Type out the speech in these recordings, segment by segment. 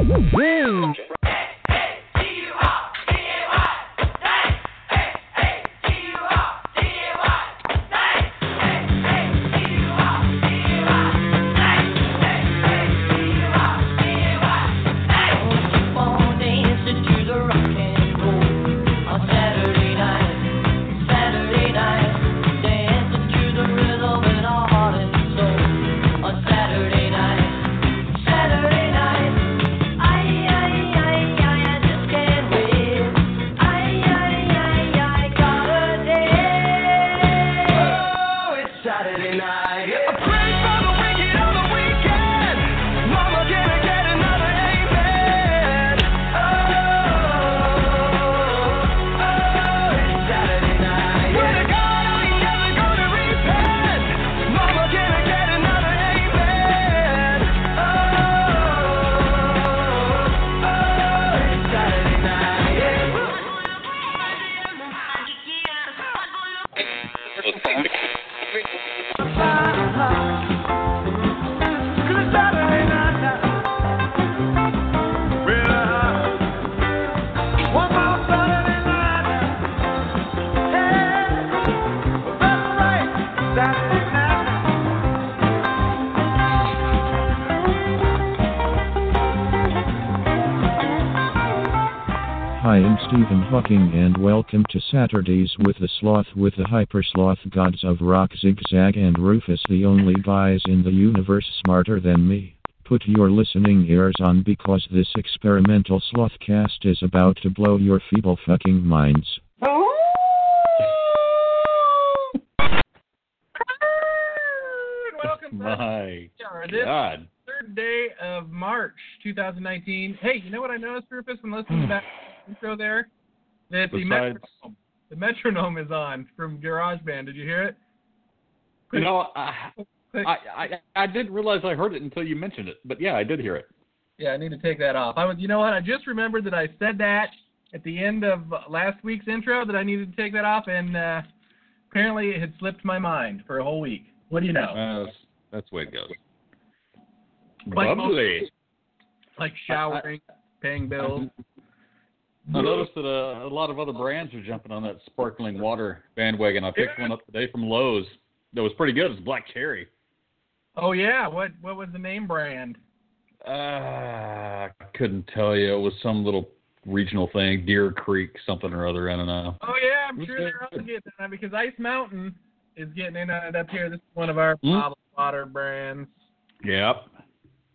Hi, Stephen Hawking and welcome to Saturdays with the Sloth with the Hyper Sloth Gods of Rock Zigzag and Rufus, the only guys in the universe smarter than me. Put your listening ears on because this experimental slothcast is about to blow your feeble fucking minds. Welcome My to this God. third day of March 2019. Hey, you know what I noticed, Rufus, when listening back to the intro there? That the Besides- metronome, the metronome is on from GarageBand. Did you hear it? You know, I, I, I, I didn't realize I heard it until you mentioned it. But yeah, I did hear it. Yeah, I need to take that off. I was, you know what? I just remembered that I said that at the end of last week's intro that I needed to take that off, and uh, apparently it had slipped my mind for a whole week. What do you know? Uh, that's, that's the way it goes. Like Lovely. like showering, paying bills. I noticed that uh, a lot of other brands are jumping on that sparkling water bandwagon. I picked one up today from Lowe's. That was pretty good. It's black cherry. Oh yeah, what what was the name brand? Uh, I couldn't tell you. It was some little regional thing, Deer Creek, something or other. I don't know. Oh yeah, I'm sure they're all getting that because Ice Mountain is getting in on it up here. This is one of our Hmm. bottled water brands. Yep.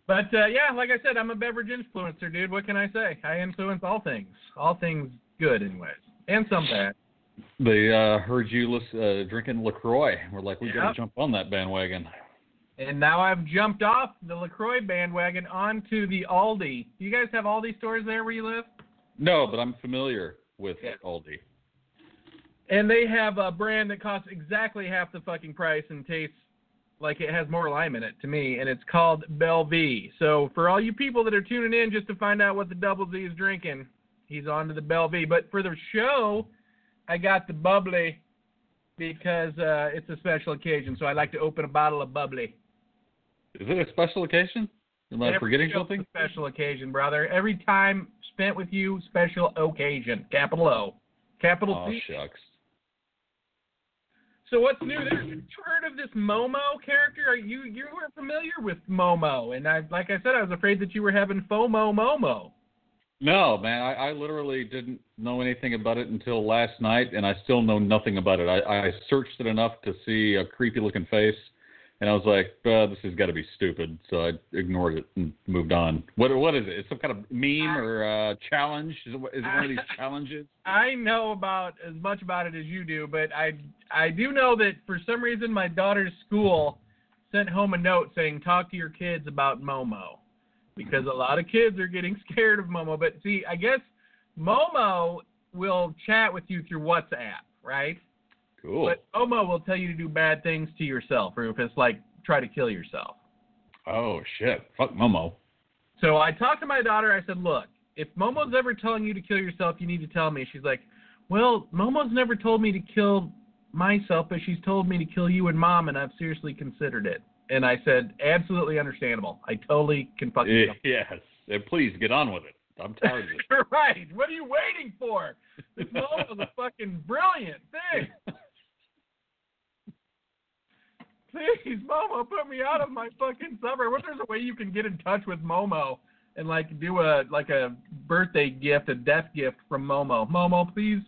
But uh, yeah, like I said, I'm a beverage influencer, dude. What can I say? I influence all things, all things good, anyways, and some bad. They uh, heard you listen, uh, drinking Lacroix. We're like, we got to jump on that bandwagon. And now I've jumped off the Lacroix bandwagon onto the Aldi. Do you guys have Aldi stores there where you live? No, but I'm familiar with Yeah. Aldi. And they have a brand that costs exactly half the fucking price and tastes like it has more lime in it to me, and it's called Bell V. So for all you people that are tuning in just to find out what the Double Z is drinking, he's on to the Bell V. But for the show, I got the bubbly because uh, it's a special occasion. So I like to open a bottle of bubbly. Is it a special occasion? Am I Every forgetting something? A special occasion, brother. Every time spent with you, special occasion. Capital O. Capital Oh C. shucks. So what's new there? You heard of this Momo character? Are you you were familiar with Momo, and I like I said, I was afraid that you were having FOMO Momo. No, man, I, I literally didn't know anything about it until last night, and I still know nothing about it. I, I searched it enough to see a creepy looking face, and I was like, "This has got to be stupid," so I ignored it and moved on. What what is it? It's some kind of meme or uh, challenge? Is it, is it one of these challenges? I know about as much about it as you do, but I I do know that for some reason my daughter's school sent home a note saying talk to your kids about Momo because a lot of kids are getting scared of Momo. But see, I guess Momo will chat with you through WhatsApp, right? Cool. But Momo will tell you to do bad things to yourself, or if it's like try to kill yourself. oh shit! Fuck Momo. So I talked to my daughter. I said, look, if Momo's ever telling you to kill yourself, you need to tell me. She's like, well, Momo's never told me to kill myself, but she's told me to kill you and mom, and I've seriously considered it. And I said, absolutely understandable. I totally can fucking. Eh, yes, and please get on with it. I'm tired of it. right. What are you waiting for? This Momo's a fucking brilliant thing. Please, Momo, put me out of my fucking suburb. What if there's a way you can get in touch with Momo and like do a like a birthday gift, a death gift from Momo? Momo, please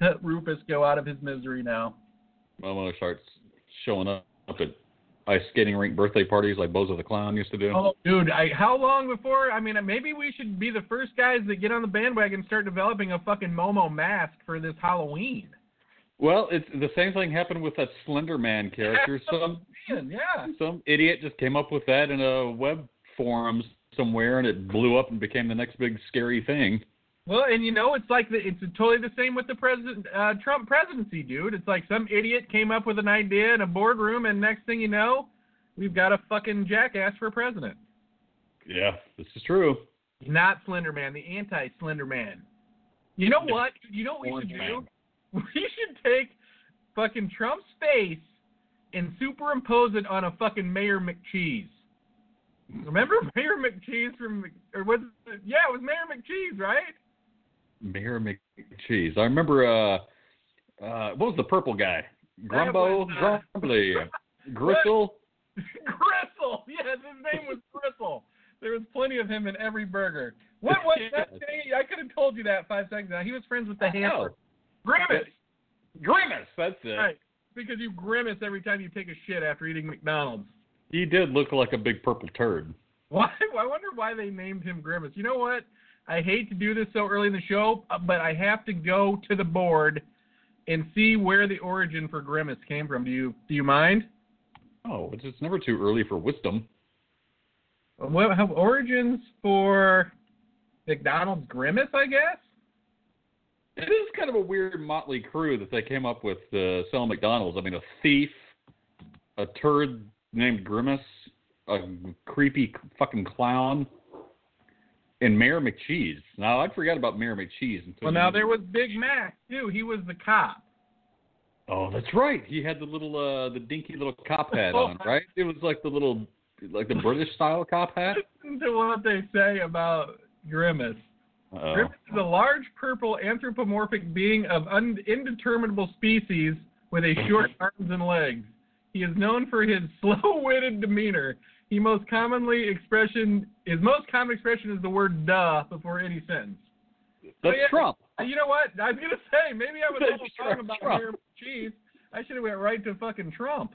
let Rufus go out of his misery now. Momo starts showing up at ice skating rink birthday parties like Bozo the Clown used to do. Oh, dude, I, how long before? I mean, maybe we should be the first guys that get on the bandwagon and start developing a fucking Momo mask for this Halloween. Well, it's the same thing happened with that Slender Man character. Some yeah, some idiot just came up with that in a web forum somewhere, and it blew up and became the next big scary thing. Well, and you know, it's like the, it's totally the same with the president uh, Trump presidency, dude. It's like some idiot came up with an idea in a boardroom, and next thing you know, we've got a fucking jackass for president. Yeah, this is true. Not Slender Man, the anti-Slender Man. You know what? You know what we should do? We should take fucking Trump's face and superimpose it on a fucking Mayor McCheese. Remember Mayor McCheese from, or was it, yeah, it was Mayor McCheese, right? Mayor McCheese. I remember. uh uh What was the purple guy? Grumbo, was, uh, Grumbly, Gristle. Gristle. Yes, his name was Gristle. There was plenty of him in every burger. What was that thing? I could have told you that five seconds ago. He was friends with the hamster. Grimace. Grimace. That's it. Right. Because you grimace every time you take a shit after eating McDonald's. He did look like a big purple turd. Why? I wonder why they named him Grimace. You know what? I hate to do this so early in the show, uh, but I have to go to the board and see where the origin for Grimace came from. Do you do you mind? Oh, it's, it's never too early for wisdom. What have origins for McDonald's Grimace? I guess. It is kind of a weird motley crew that they came up with uh, selling McDonald's. I mean, a thief, a turd named Grimace, a creepy fucking clown, and Mayor McCheese. Now, I'd forgot about Mayor McCheese until. Well, now there was Big Mac too. He was the cop. Oh, that's right. He had the little, uh, the dinky little cop hat on, right? It was like the little, like the British style cop hat. Listen to what they say about Grimace. Uh-oh. Grimace is a large purple anthropomorphic being of un- indeterminable species with a short arms and legs. He is known for his slow-witted demeanor. He most commonly expression his most common expression is the word "duh" before any sentence. That's yeah. Trump. Uh, You know what? I was gonna say maybe I was That's all talking about Trump. Cheese. I should have went right to fucking Trump.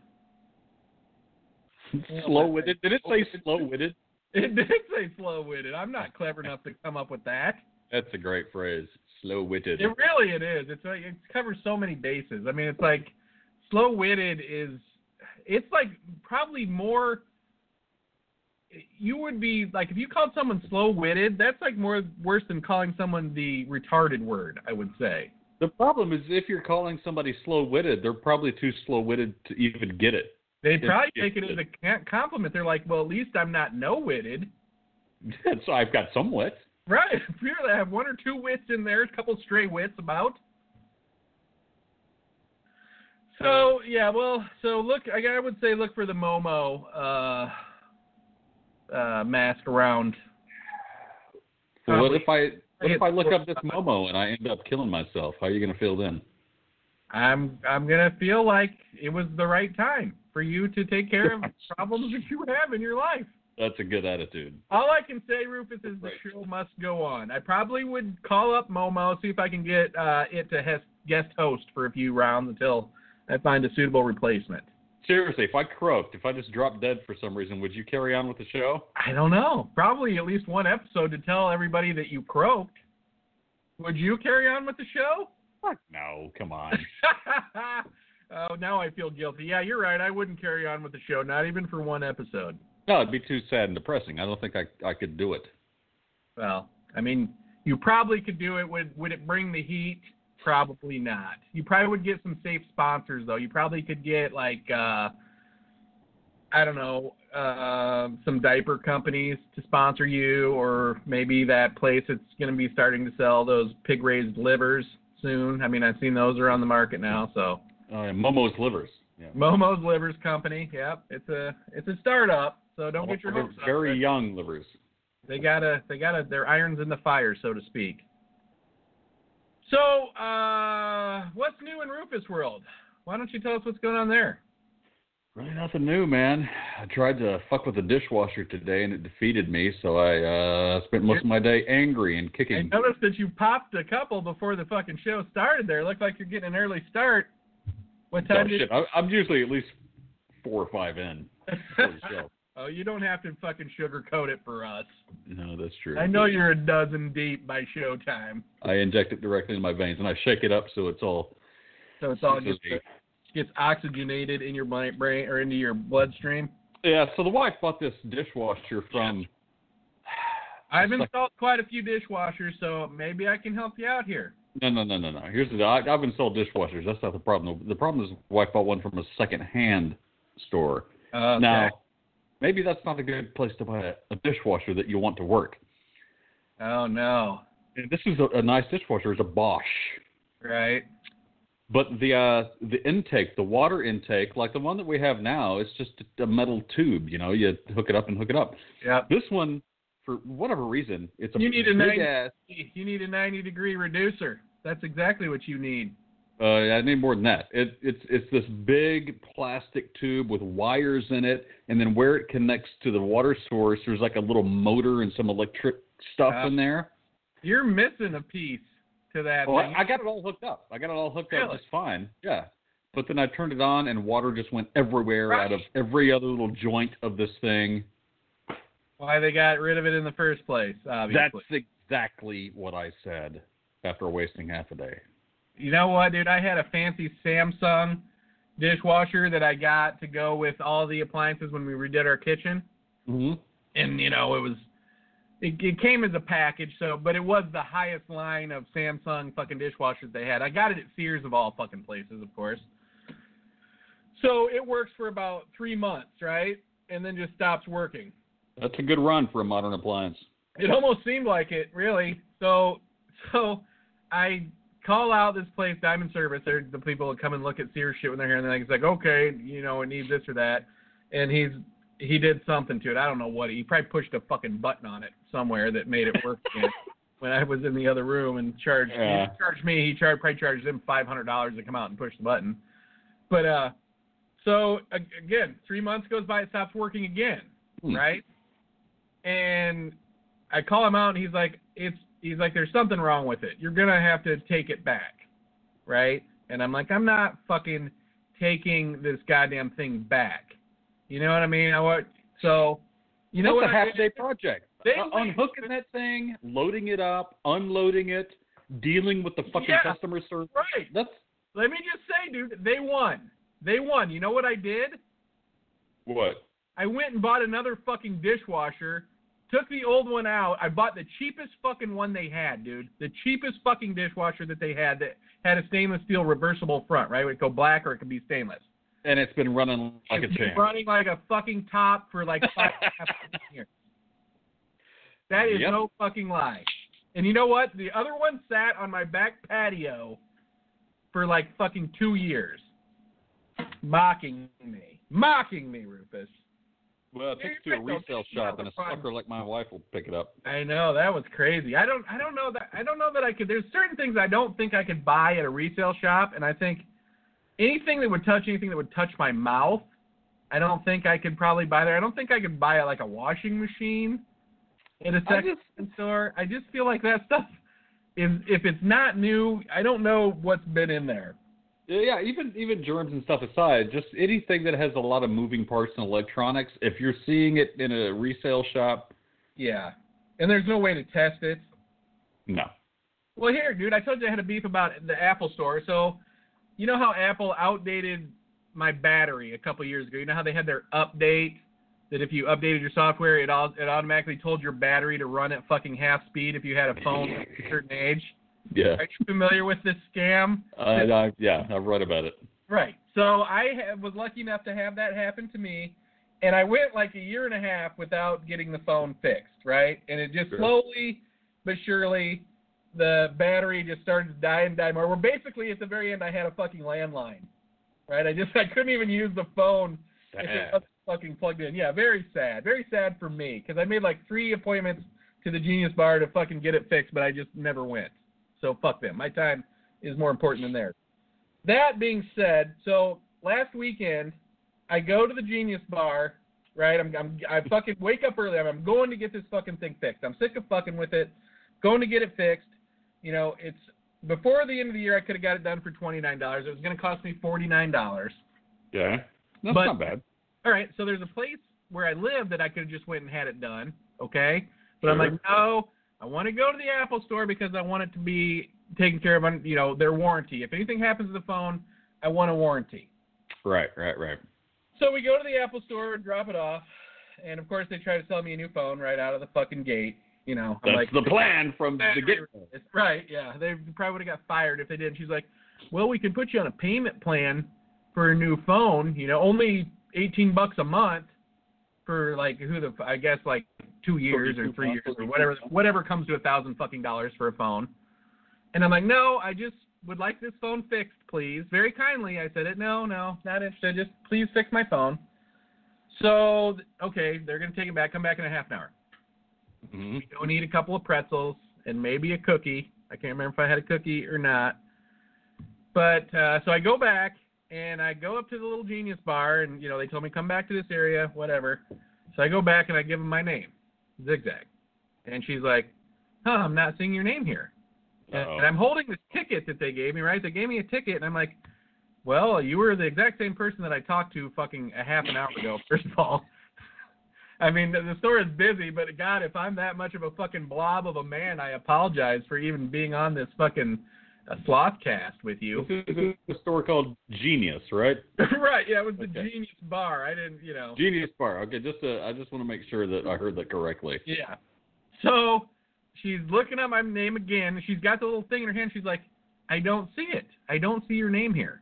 Slow-witted. Did it say slow-witted? It did say slow-witted. I'm not clever enough to come up with that. That's a great phrase. Slow-witted. It really it is. It's like it covers so many bases. I mean, it's like slow witted is it's like probably more you would be like if you called someone slow witted, that's like more worse than calling someone the retarded word, I would say. The problem is if you're calling somebody slow-witted, they're probably too slow-witted to even get it. They It's- probably it's- take it as a ca- compliment. They're like, well, at least I'm not no witted. so I've got some wit. Right. Really, I have one or two wits in there, a couple stray wits about. So yeah, well, so look, I, I would say look for the Momo uh, uh, mask around. So what if I what if I look up this Momo and I end up killing myself? How are you gonna feel then? I'm I'm gonna feel like it was the right time for you to take care of problems that you have in your life. That's a good attitude. All I can say, Rufus, is the show must go on. I probably would call up Momo, see if I can get uh, it to guest host for a few rounds until I find a suitable replacement. Seriously, if I croaked, if I just dropped dead for some reason, would you carry on with the show? I don't know. Probably at least one episode to tell everybody that you croaked. Would you carry on with the show? Fuck no, come on. oh, now I feel guilty. Yeah, you're right. I wouldn't carry on with the show, not even for one episode. No, it'd be too sad and depressing. I don't think I I could do it. Well, I mean, you probably could do it. Would would it bring the heat? Probably not. You probably would get some safe sponsors though. You probably could get like uh I don't know, uh, some diaper companies to sponsor you, or maybe that place that's going to be starting to sell those pig raised livers soon. I mean, I've seen those are on the market now, so Uh, Momo's livers. Yeah. Momo's Livers Company. Yep, it's a it's a startup, so don't get your hopes up. very young livers. They gotta they gotta their irons in the fire, so to speak. So, uh, what's new in Rufus World? Why don't you tell us what's going on there? Really nothing new, man. I tried to fuck with the dishwasher today and it defeated me, so I uh spent most of my day angry and kicking. I noticed that you popped a couple before the fucking show started. There, looked like you're getting an early start. What Oh, time did? shit. I, I'm usually at least four or five in for the show. Oh, you don't have to fucking sugarcoat it for us. No, that's true. I know you're a dozen deep by showtime, I inject it directly in my veins and I shake it up so it's all. so it's all it's gets, oxygenated in your brain or into your bloodstream. Yeah. So the wife bought this dishwasher from. I've like- installed quite a few dishwashers, so maybe I can help you out here. No, no, no, no, no. Here's the. I, I've installed dishwashers. That's not the problem. The problem is the wife bought one from a second-hand store. Uh, Now, maybe that's not a good place to buy a, a dishwasher that you want to work. Oh no. And this is a, a nice dishwasher. It's a Bosch. Right. But the uh, the intake, the water intake, like the one that we have now, it's just a metal tube. You know, you hook it up and hook it up. Yep. This one, for whatever reason, it's a You need a 90 ass. You need a 90 degree reducer. That's exactly what you need. Uh, I need more than that. It, it's it's this big plastic tube with wires in it, and then where it connects to the water source, there's like a little motor and some electric stuff Yeah. in there. You're missing a piece to that Well, thing. I, I got it all hooked up. I got it all hooked up Really? just fine. Yeah. But then I turned it on, and water just went everywhere Right. out of every other little joint of this thing. Why they got rid of it in the first place, obviously. That's exactly what I said after wasting half a day. You know what, dude? I had a fancy Samsung dishwasher that I got to go with all the appliances when we redid our kitchen. Mm-hmm. and you know it was it, it came as a package so but it was the highest line of samsung fucking dishwashers they had i got it at sears of all fucking places of course so it works for about three months right and then just stops working That's a good run for a modern appliance. it almost seemed like it really so so i call out this place diamond service they're the people that come and look at sears shit when they're here and then it's like okay you know it needs this or that and he's he did something to it i don't know what he probably pushed a fucking button on it somewhere that made it work again when i was in the other room and charged Yeah. he charged me he charged probably charged him five hundred dollars to come out and push the button but uh so again three months goes by it stops working again Hmm. right? And I call him out, and he's like, "It's." He's like, "There's something wrong with it. You're gonna have to take it back, right?" And I'm like, "I'm not fucking taking this goddamn thing back." You know what I mean? I want so. You know That's what? a half day project. They Uh, unhooking that thing, loading it up, unloading it, dealing with the fucking Yeah. customer service. Right. That's Let me just say, dude, they won. They won. You know what I did? what. I went and bought another fucking dishwasher. Took the old one out. I bought the cheapest fucking one they had, dude. The cheapest fucking dishwasher that they had that had a stainless steel reversible front, right? It would go black or it could be stainless. And it's been running like a champ. running like a fucking top for like five years. That is Yep. no fucking lie. And you know what? The other one sat on my back patio for like fucking two years, mocking me, mocking me, Rufus. Well, it takes to a resale shop, and a sucker like my wife will pick it up. I know that was crazy. I don't I don't know that I don't know that I could there's certain things I don't think I could buy at a resale shop and I think anything that would touch anything that would touch my mouth, I don't think I could probably buy there. I don't think I could buy like a washing machine at a I second just- store. I just feel like that stuff is if it's not new, I don't know what's been in there. Yeah, even even germs and stuff aside, just anything that has a lot of moving parts and electronics. If you're seeing it in a resale shop, Yeah. And there's no way to test it. no. Well, here, dude, I told you I had a beef about the Apple Store. So, you know how Apple outdated my battery a couple years ago? You know how they had their update that if you updated your software, it all it automatically told your battery to run at fucking half speed if you had a phone a certain age. Yeah, Are you familiar with this scam? Uh, I, I, yeah, I've read about it. Right. So I ha- was lucky enough to have that happen to me, and I went like a year and a half without getting the phone fixed. Right, and it just Sure. slowly but surely, the battery just started to die and die more. Where basically at the very end, I had a fucking landline. Right? I just I couldn't even use the phone if it Sad. wasn't fucking plugged in. Yeah, very sad. Very sad for me because I made like three appointments to the Genius Bar to fucking get it fixed, but I just never went. So fuck them. My time is more important than theirs. That being said, so last weekend I go to the Genius Bar. Right? I'm, I'm I fucking wake up early. I'm, I'm going to get this fucking thing fixed. I'm sick of fucking with it. Going to get it fixed. You know, it's before the end of the year. I could have got it done for twenty nine dollars. It was going to cost me forty nine dollars. Yeah. That's But- not bad. All right, so there's a place where I live that I could have just went and had it done. Okay, but I'm like, no, I want to go to the Apple store because I want it to be taken care of on, you know, their warranty. If anything happens to the phone, I want a warranty. Right, right, right. So we go to the Apple store and drop it off, and of course they try to sell me a new phone right out of the fucking gate. You know, I'm That's like, the plan from the get. right, yeah. They probably would have got fired if they didn't. She's like, "Well, we can put you on a payment plan for a new phone. You know, only eighteen bucks a month for like who the I guess like two years or 32 three years or whatever whatever comes to a thousand fucking dollars for a phone." And I'm like, "No, I just would like this phone fixed, please." Very kindly, I said it. No, no, not interested. Just please fix my phone. So okay, they're gonna take it back. Come back in a half an hour hmm we don't need a couple of pretzels and maybe a cookie. I can't remember if I had a cookie or not. But uh, so I go back and I go up to the little genius bar and you know they told me come back to this area, whatever. So I go back and I give them my name, Zigzag, and she's like, "Huh, I'm not seeing your name here." And, and I'm holding this ticket that they gave me, right? They gave me a ticket, and I'm like, "Well, you were the exact same person that I talked to fucking a half an hour ago." First of all, I mean, the, the store is busy, but God, if I'm that much of a fucking blob of a man, I apologize for even being on this fucking uh, sloth cast with you. This is a store called Genius, right? right? Yeah, it was the Okay. Genius Bar. I didn't, you know. Genius Bar. Okay, just uh, I just want to make sure that I heard that correctly. Yeah. So she's looking up my name again. She's got the little thing in her hand. She's like, I don't see it. I don't see your name here.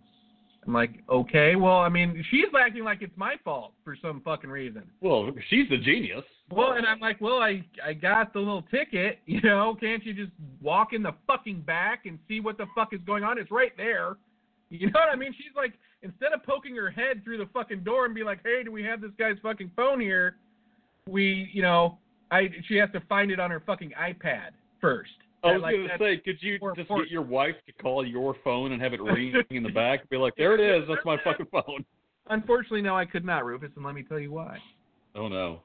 I'm like, okay. Well, I mean, she's acting like it's my fault for some fucking reason. Well, she's the genius. Well, and I'm like, well, I I got the little ticket. You know, can't you just walk in the fucking back and see what the fuck is going on? It's right there. You know what I mean? She's like, instead of poking her head through the fucking door and be like, hey, do we have this guy's fucking phone here? We, you know, I she has to find it on her fucking iPad first. I was like, gonna say, could you just important. get your wife to call your phone and have it ring in the back? And Be like, there it is. That's my fucking phone. Unfortunately, no, I could not, Rufus, and let me tell you why. Oh no.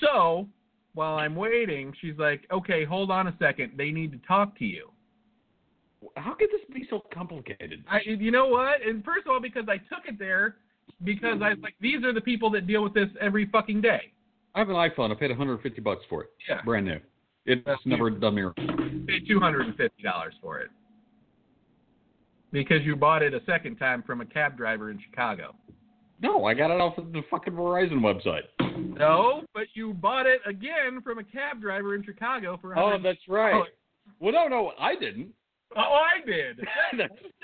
So while I'm waiting, she's like, okay, hold on a second. They need to talk to you. How could this be so complicated? I, you know what? And first of all, because I took it there, because I was like, these are the people that deal with this every fucking day. I have an iPhone. I paid 150 bucks for it. Yeah, Brand new. It's That's never done me wrong. paid two hundred and fifty dollars for it because you bought it a second time from a cab driver in Chicago. No, I got it off of the fucking Verizon website. No, but you bought it again from a cab driver in Chicago for. Oh, $100. that's right. Well, no, no, I didn't. Oh, I did.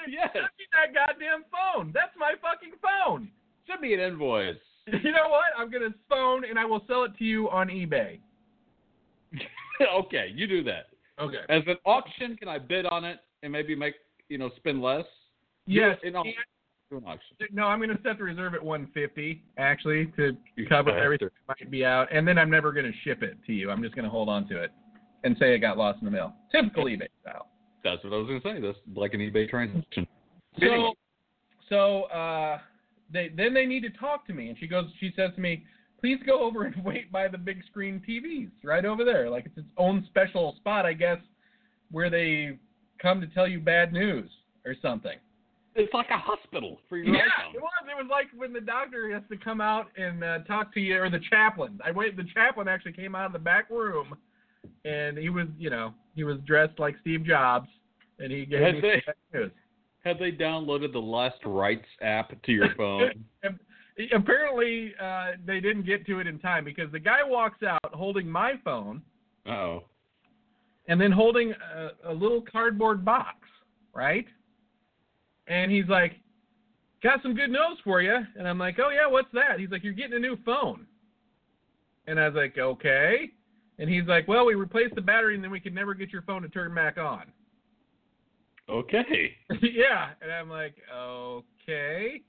Yes. Send me that goddamn phone. That's my fucking phone. Send me an invoice. You know what? I'm gonna phone and I will sell it to you on eBay. okay, you do that. Okay. As an auction, can I bid on it and maybe make you know spend less? Yes. You know, and- do an auction. No, I'm going to set the reserve at 150 actually to You cover everything that might be out, and then I'm never going to ship it to you. I'm just going to hold on to it and say it got lost in the mail. Typical eBay style. That's what I was gonna say. That's like an eBay transaction. So, so uh, they then they need to talk to me, and she goes, she says to me, please go over and wait by the big screen TVs right over there, like it's its own special spot, I guess, where they come to tell you bad news or something. It's like a hospital for your Yeah, it was. It was like when the doctor has to come out and uh, talk to you, or the chaplain. I wait. The chaplain actually came out of the back room, and he was, you know, he was dressed like Steve Jobs, and he gave me they- bad news. Have they downloaded the Last Rites app to your phone? And apparently, uh, they didn't get to it in time because the guy walks out holding my phone oh. and then holding a, a little cardboard box, right? And he's like, "Got some good news for you." And I'm like, "Oh yeah, what's that?" He's like, "You're getting a new phone." And I was like, "Okay." And he's like, "Well, we replaced the battery, and then we could never get your phone to turn back on." Okay. yeah, and I'm like, okay,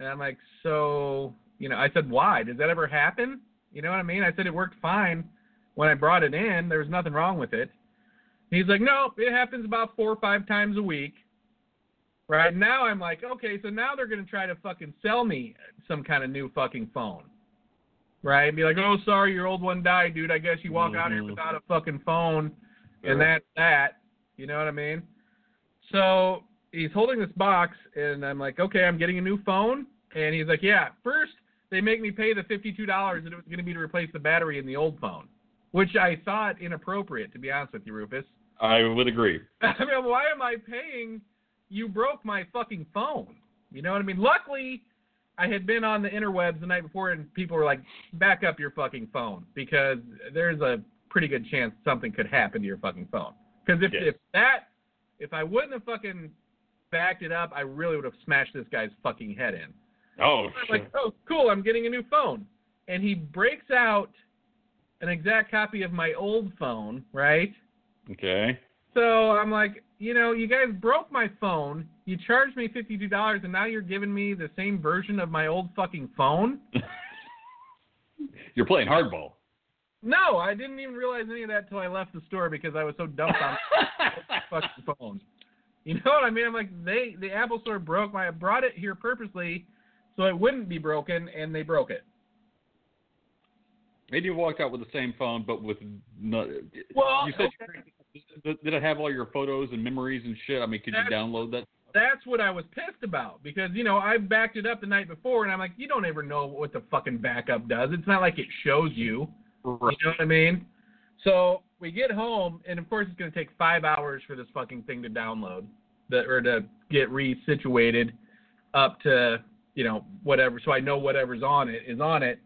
and I'm like, so you know, I said, why? Does that ever happen? You know what I mean? I said it worked fine when I brought it in. There was nothing wrong with it. He's like, no, it happens about four or five times a week. Right now, I'm like, okay, so now they're gonna try to fucking sell me some kind of new fucking phone. Right? And Be like, oh, sorry, your old one died, dude. I guess you walk out here Mhm. without a fucking phone, and that's that. You know what I mean? So he's holding this box, and I'm like, okay, I'm getting a new phone. And he's like, yeah, first they make me pay the $52 that it was going to be to replace the battery in the old phone, which I thought inappropriate, to be honest with you, Rufus. I would agree. I mean, why am I paying? You broke my fucking phone. You know what I mean? Luckily, I had been on the interwebs the night before, and people were like, back up your fucking phone because there's a pretty good chance something could happen to your fucking phone. Because if, Yes. if that, if I wouldn't have fucking backed it up, I really would have smashed this guy's fucking head in. Oh, I'm like, oh, cool, I'm getting a new phone. And he breaks out an exact copy of my old phone, right? okay. So I'm like, you know, you guys broke my phone. You charged me fifty-two dollars, and now you're giving me the same version of my old fucking phone. You're playing hardball. No, I didn't even realize any of that till I left the store because I was so dumped on fucking phone. You know what I mean? I'm like, they the Apple Store broke my. I brought it here purposely so it wouldn't be broken, and they broke it. Maybe you walked out with the same phone, but with no. Well, you said okay. did did it have all your photos and memories and shit? I mean, could you download that? that's what I was pissed about because you know I backed it up the night before, and I'm like, you don't ever know what the fucking backup does. It's not like it shows you. You know what I mean? So we get home, and of course it's going to take five hours for this fucking thing to download, the, or to get resituated up to you know whatever, so I know whatever's on it is on it.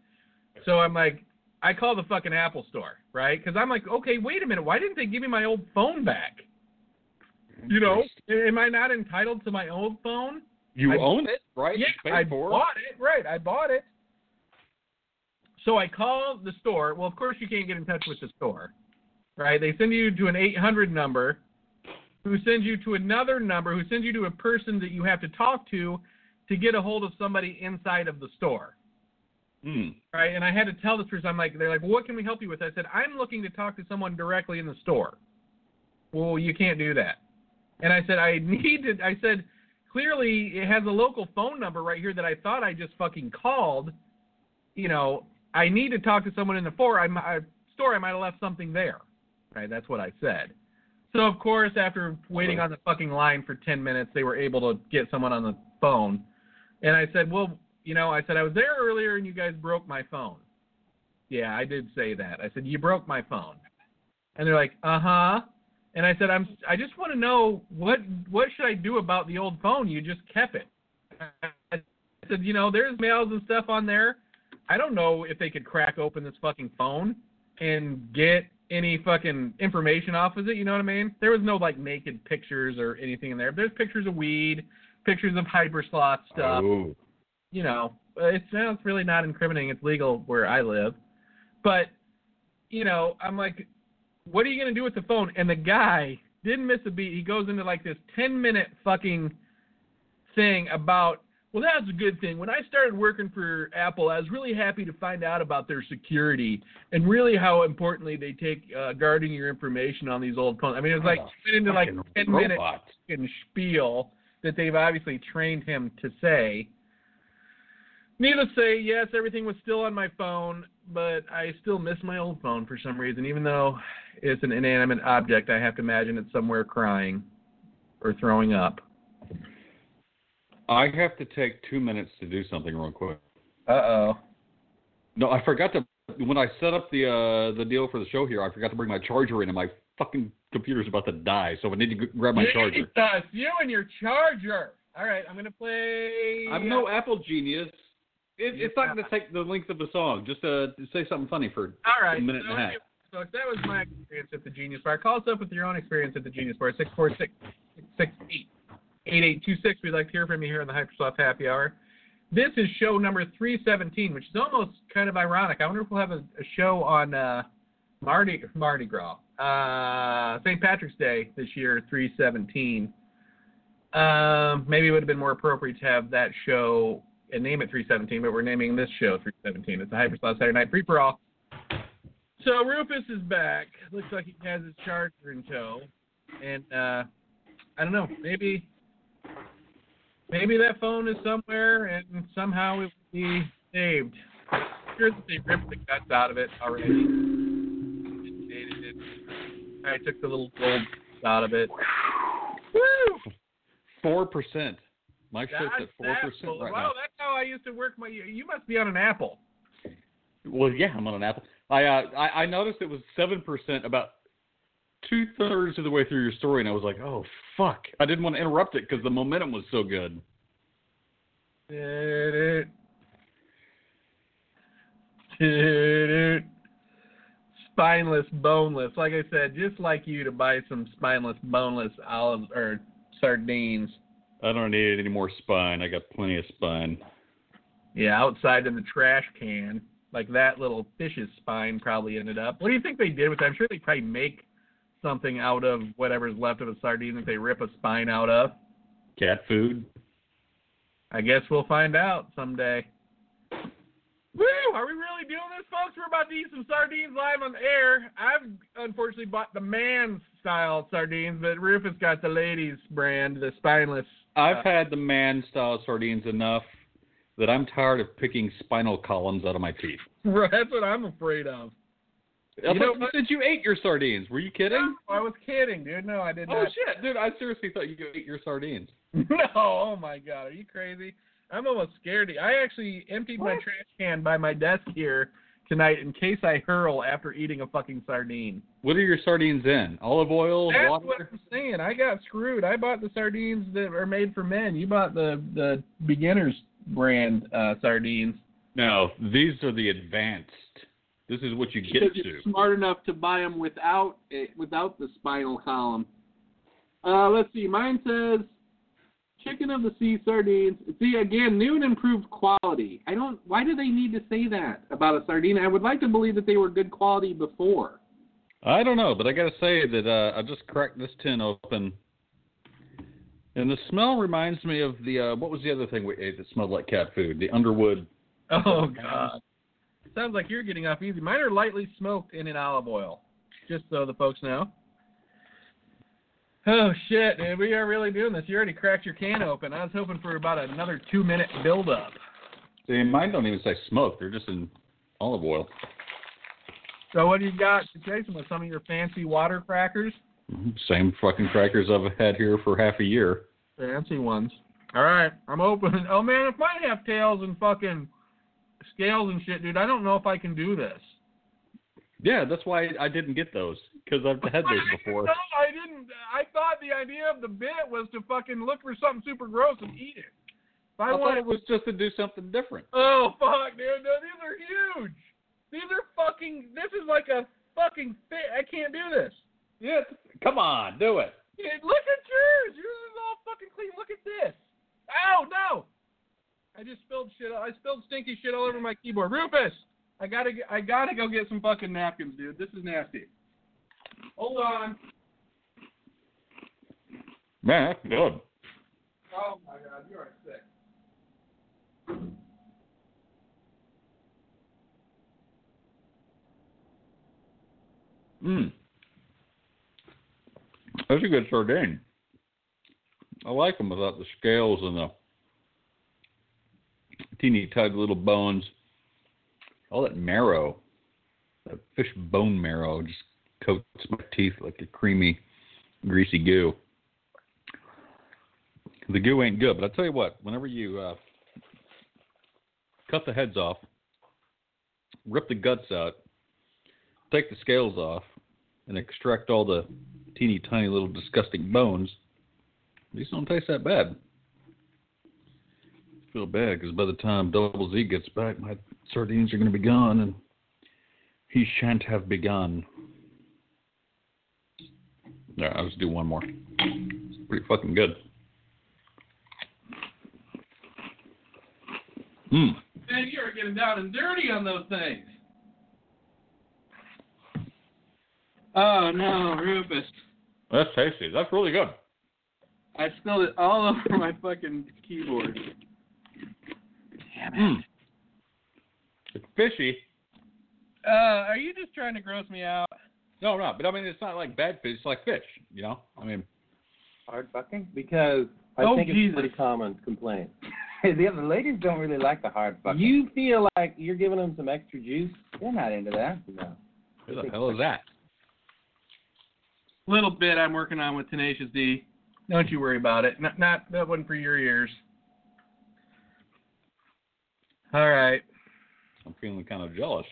So I'm like, I call the fucking Apple Store, right? Because I'm like, okay, wait a minute, why didn't they give me my old phone back? You know, am I not entitled to my old phone? you I- own it, right? Yeah, I for it. bought it. Right, I bought it. So I call the store. Well, of course you can't get in touch with the store, right? They send you to an 800 number, who sends you to another number, who sends you to a person that you have to talk to to get a hold of somebody inside of the store, Hmm. right? And I had to tell this person, I'm like, they're like, well, what can we help you with? I said, I'm looking to talk to someone directly in the store. Well, you can't do that. And I said, I need to. I said, clearly it has a local phone number right here that I thought I just fucking called. You know, I need to talk to someone in the store. I, I, store. I might have left something there. Right, that's what I said. So of course, after waiting on the fucking line for ten minutes, they were able to get someone on the phone. And I said, well, you know, I said I was there earlier and you guys broke my phone. Yeah, I did say that. I said you broke my phone. And they're like, uh huh. And I said, I'm. I just want to know what what should I do about the old phone? You just kept it. I said, you know, there's mails and stuff on there. I don't know if they could crack open this fucking phone and get any fucking information off of it. You know what I mean? There was no like naked pictures or anything in there. There's pictures of weed, pictures of hypersloth stuff Oh. you know, it's it's really not incriminating. It's legal where I live, but you know, I'm like, what are you gonna do with the phone? And the guy didn't miss a beat. He goes into like this ten minute fucking thing about. Well, that's a good thing. When I started working for Apple, I was really happy to find out about their security and really how importantly they take uh, guarding your information on these old phones. I mean, it was like went into like ten minute fucking spiel that they've obviously trained him to say. Needless to say, yes, everything was still on my phone, but I still miss my old phone for some reason. Even though it's an inanimate object, I have to imagine it's somewhere crying or throwing up. I have to take two minutes to do something real quick. Uh oh. No, I forgot to when I set up the uh the deal for the show here. I forgot to bring my charger in, and my fucking computer's about to die. So I need to g- grab my charger. Jesus, you and your charger. All right, I'm gonna play. I'm no Apple genius. It, it's not going to take the length of the song. Just uh, say something funny for All right. a minute so and a half. folks, that was my experience at the Genius Bar. Call us up with your own experience at the Genius Bar. 646 668 8826. We'd like to hear from you here on the HyperSloth Happy Hour. This is show number 317, which is almost kind of ironic. I wonder if we'll have a, a show on uh, Mardi, Mardi Gras, uh, St. Patrick's Day this year, 317. Um, maybe it would have been more appropriate to have that show and name it 317, but we're naming this show 317. It's a HyperSloth Saturday Night Free for All. So Rufus is back. Looks like he has his charger in tow, and uh, I don't know. Maybe, maybe that phone is somewhere, and somehow it will be saved. Sure that they ripped the guts out of it already. I took the little gold out of it. Woo! Four percent. My shit's That's at four percent right wow, now. that's how I used to work my. You must be on an Apple. Well, yeah, I'm on an Apple. I uh, I, I noticed it was seven percent about two thirds of the way through your story, and I was like, oh fuck! I didn't want to interrupt it because the momentum was so good. Spineless, boneless. Like I said, just like you to buy some spineless, boneless olives or sardines. I don't need any more spine. I got plenty of spine. Yeah, outside in the trash can. Like that little fish's spine probably ended up. What do you think they did with that? I'm sure they probably make something out of whatever's left of a sardine that they rip a spine out of. Cat food. I guess we'll find out someday. Woo! Are we really doing this, folks? We're about to eat some sardines live on the air. I've unfortunately bought the man's style sardines, but Rufus got the ladies brand, the spineless. I've Uh, had the man style sardines enough that I'm tired of picking spinal columns out of my teeth. That's what I'm afraid of. I You know what? you said you ate your sardines. Were you kidding? I was kidding, dude. No, I did Oh not. Oh shit, dude! I seriously thought you ate your sardines. No, oh my god, are you crazy? I'm almost scared. I actually emptied my trash can by my desk here tonight in case I hurl after eating a fucking sardine. What are your sardines in? Olive oil, That's water? what I'm saying. I got screwed. I bought the sardines that are made for men. You bought the the beginners brand uh, sardines. No, these are the advanced. This is what you get Because to. you're smart enough to buy them without it, without the spinal column. Uh, let's see. Mine says chicken of the sea sardines. See again, new and improved quality. I don't. Why do they need to say that about a sardine? I would like to believe that they were good quality before. I don't know, but I got to say that uh, I just cracked this tin open, and the smell reminds me of the uh, what was the other thing we ate that smelled like cat food? The Underwood. Oh God. Sounds like you're getting off easy. Mine are lightly smoked in an olive oil, just so the folks know. Oh shit, dude, we are really doing this. You already cracked your can open. I was hoping for about another two minute build up. See, mine don't even say smoke; they're just in olive oil. So what do you got to chase them with some of your fancy water crackers? Mhm. Same fucking crackers I've had here for half a year. Fancy ones. All right, I'm open. Oh man, if mine have tails and fucking scales and shit, dude, I don't know if I can do this. Yeah, that's why I didn't get those because I've had those before. No, I didn't. I thought the idea of the bit was to fucking look for something super gross and eat it. If I I, thought it was just to do something different. Oh fuck, dude! No, these are huge. These are fucking. This is like a fucking fit. I can't do this. Yeah, come on, do it. Look at yours. Yours is all fucking clean. Look at this. Oh no. I just spilled shit. I spilled stinky shit all over my keyboard. Rufus, I gotta. I gotta go get some fucking napkins, dude. This is nasty. Hold on. Man, that's good. Oh my god, you are sick. Mm. That's a good sardine. I like them without the scales and the teeny tiny little bones. All that marrow, that fish bone marrow, just coats my teeth like a creamy, greasy goo. The goo ain't good, but I'll tell you what, whenever you uh, cut the heads off, rip the guts out, take the scales off, and extract all the teeny tiny little disgusting bones, these don't taste that bad. I feel bad because by the time Double Z gets back, my sardines are going to be gone, and he shan't have begun. All right, I'll just do one more. It's pretty fucking good. Mmm. Man, you are getting down and dirty on those things. Oh no, Rufus. That's tasty. That's really good. I spilled it all over my fucking keyboard. Damn it. Mm. It's fishy. Uh, are you just trying to gross me out? No, no, but I mean it's not like bad fish. It's like fish. You know. I mean, Hard fucking? Because I Oh, think Jesus. it's a pretty common complaint. the other ladies don't really like the hard fucking. You feel like you're giving them some extra juice? They're not into that. No. who the hell is that? Little bit I'm working on with Tenacious D. Don't you worry about it. Not, not that one for your ears. All right. I'm feeling kind of jealous.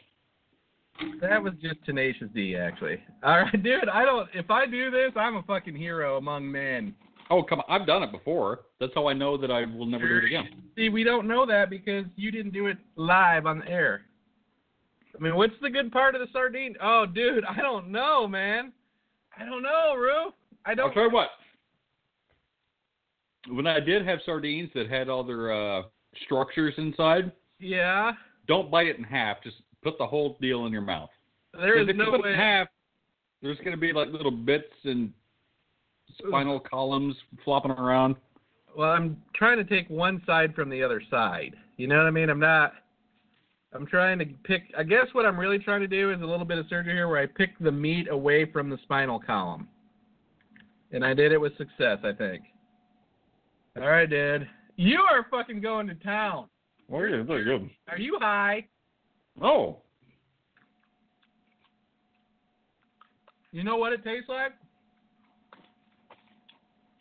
That was just Tenacious D, actually. All right, dude. I don't. If I do this, I'm a fucking hero among men. Oh come on! I've done it before. That's how I know that I will never do it again. See, we don't know that because you didn't do it live on the air. I mean, what's the good part of the sardine? Oh, dude, I don't know, man. I don't know, Rue. I I'll don't. tell you what. When I did have sardines that had all their uh, structures inside, Yeah, don't bite it in half. Just put the whole deal in your mouth. there is if no you put it way. in half, there's going to be like little bits and spinal columns flopping around. Well, I'm trying to take one side from the other side. You know what I mean? I'm not. I'm trying to pick. I guess what I'm really trying to do is a little bit of surgery here, where I pick the meat away from the spinal column, and I did it with success, I think. All right, dude. You are fucking going to town. Well, yeah, very good. Are you high? Oh, You know what it tastes like?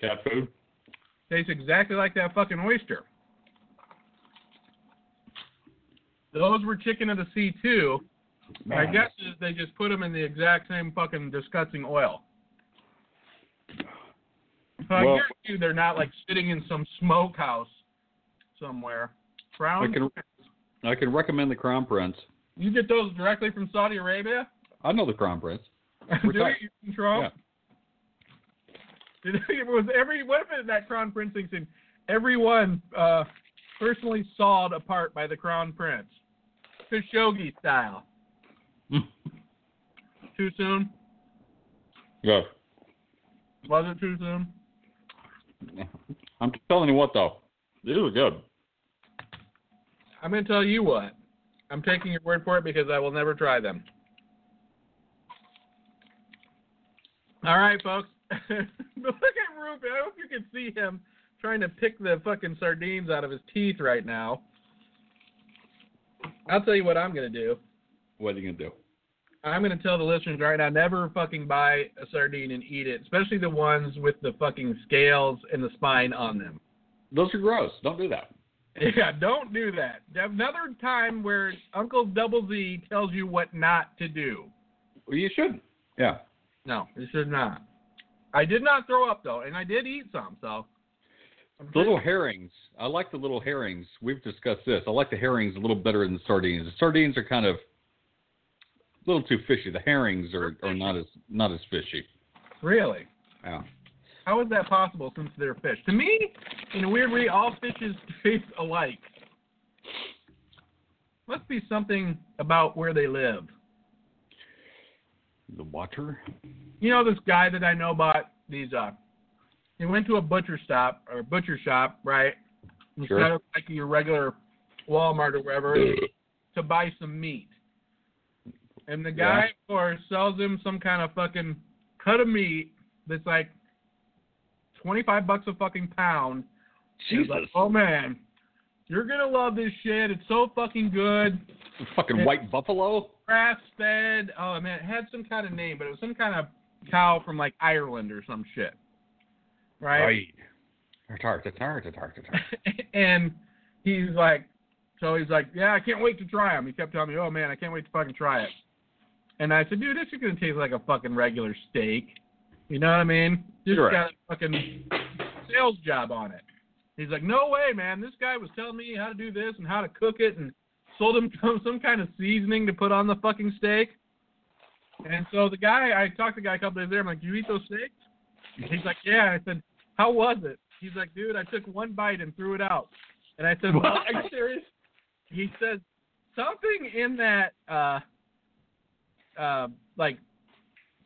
cat food. Tastes exactly like that fucking oyster. Those were chicken of the sea too. My guess is they just put them in the exact same fucking disgusting oil. So I Well- guarantee you they're not like sitting in some smokehouse somewhere. Brown. I can I can recommend the Crown Prince. You get those directly from Saudi Arabia? I know the Crown Prince. Do tight. you in Trump? Did it was every what if it that Crown Prince thinks in everyone uh, personally sawed apart by the Crown Prince, Khashoggi style. Too soon? yeah. Was it too soon? I'm telling you what though, these are good. I'm gonna tell you what. I'm taking your word for it because I will never try them. All right, folks. Look at Rupert. I hope you can see him trying to pick the fucking sardines out of his teeth right now. I'll tell you what I'm gonna do. What are you gonna do? I'm gonna tell the listeners right now, never fucking buy a sardine and eat it, especially the ones with the fucking scales and the spine on them. Those are gross. Don't do that. Yeah, don't do that. Another time where Uncle Double Z tells you what not to do. Well, you shouldn't. Yeah. No, you should not. I did not throw up though, and I did eat some. So little herrings. I like the little herrings. We've discussed this. I like the herrings a little better than the sardines. The sardines are kind of a little too fishy. The herrings are, are not as not as fishy. really. Yeah. How is that possible since they're fish? To me, in a weird way, all fishes taste alike. Must be something about where they live. The water. You know this guy that I know bought these uh he went to a butcher stop or butcher shop, right? Instead Sure. of like your regular Walmart or wherever to buy some meat. And the guy Yeah. of course sells him some kind of fucking cut of meat that's like twenty five bucks a fucking pound. He's like, oh man, you're gonna love this shit. It's so fucking good. Fucking Yeah. white buffalo. Grass fed. Oh man, it had some kind of name, but it was some kind of cow from like Ireland or some shit. Right? Tart, tart, tart, tart, tart. and he's like, so he's like, yeah, I can't wait to try them. He kept telling me, oh man, I can't wait to fucking try it. And I said, dude, this is gonna taste like a fucking regular steak. You know what I mean? Just got a fucking sales job on it. He's like, no way, man. This guy was telling me how to do this and how to cook it, and sold him some, some kind of seasoning to put on the fucking steak. And so the guy, I talked to the guy a couple days later. I'm like, do you eat those steaks? He's like, yeah. I said, how was it? He's like, dude, I took one bite and threw it out. And I said, well, What? are you serious? He says something in that uh uh like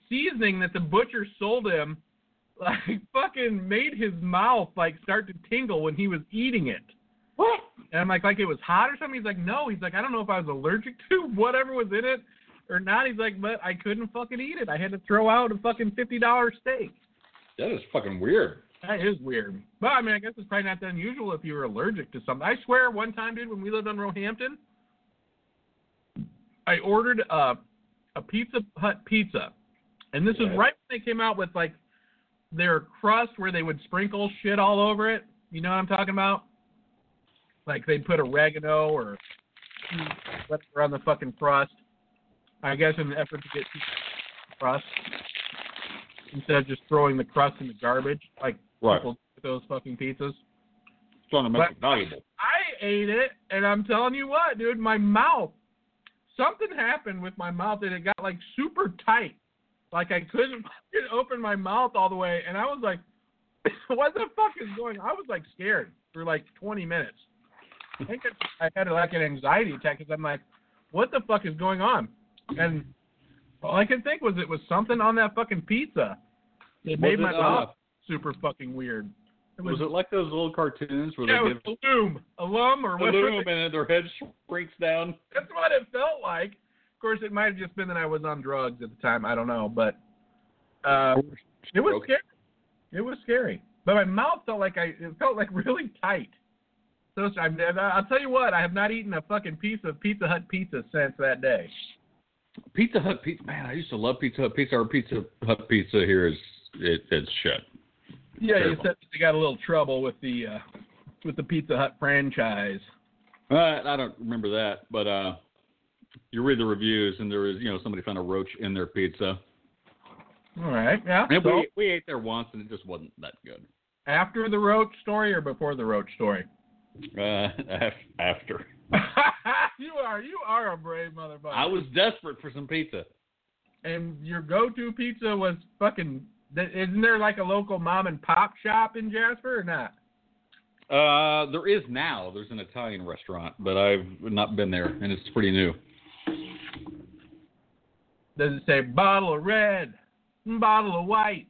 seasoning that the butcher sold him like fucking made his mouth like start to tingle when he was eating it. What? And I'm like, like it was hot or something. He's like, no. He's like, I don't know if I was allergic to whatever was in it or not. He's like, but I couldn't fucking eat it. I had to throw out a fucking fifty dollar steak. That is fucking weird. That is weird. But I mean, I guess it's probably not that unusual if you were allergic to something. I swear, one time, dude, when we lived on Roehampton, I ordered a a Pizza Hut pizza, and this is Right. when they came out with like their crust where they would sprinkle shit all over it. You know what I'm talking about? Like they'd put oregano or whatever on the fucking crust. I guess in the effort to get crust instead of just throwing the crust in the garbage like Right. people do those fucking pizzas. It's it valuable. I ate it, and I'm telling you what, dude, my mouth. Something happened with my mouth, and it got like super tight. Like I couldn't fucking open my mouth all the way, and I was like, "What the fuck is going?" On? I was like scared for like 20 minutes. I think I had like an anxiety attack because I'm like, "What the fuck is going on?" And all I could think was it was something on that fucking pizza. It made Was my it, uh, mouth super fucking weird. It Was it like those little cartoons where yeah, they give was Loom, alum, or the what? loom and their head shrinks down? That's what it felt like. Of course, it might have just been that I was on drugs at the time. I don't know, but uh, it was scary. It was scary. But my mouth felt like I it felt like really tight. So I'm, I'll tell you what, I have not eaten a fucking piece of Pizza Hut pizza since that day. Pizza Hut pizza. Man, I used to love Pizza Hut pizza. Our Pizza Hut pizza here is it, it's shit. Yeah, you said you got a little trouble with the uh, with the Pizza Hut franchise. Uh, I don't remember that, but uh, you read the reviews and there was you know somebody found a roach in their pizza. All right, yeah. And So, we we ate there once and it just wasn't that good. after the roach story or before the roach story? Uh, after you are you are a brave motherfucker. I was desperate for some pizza. and your go-to pizza was fucking. Isn't there like a local mom and pop shop in Jasper or not? Uh, there is now. There's an Italian restaurant, but I've not been there, and it's pretty new. Does it say bottle of red, bottle of white?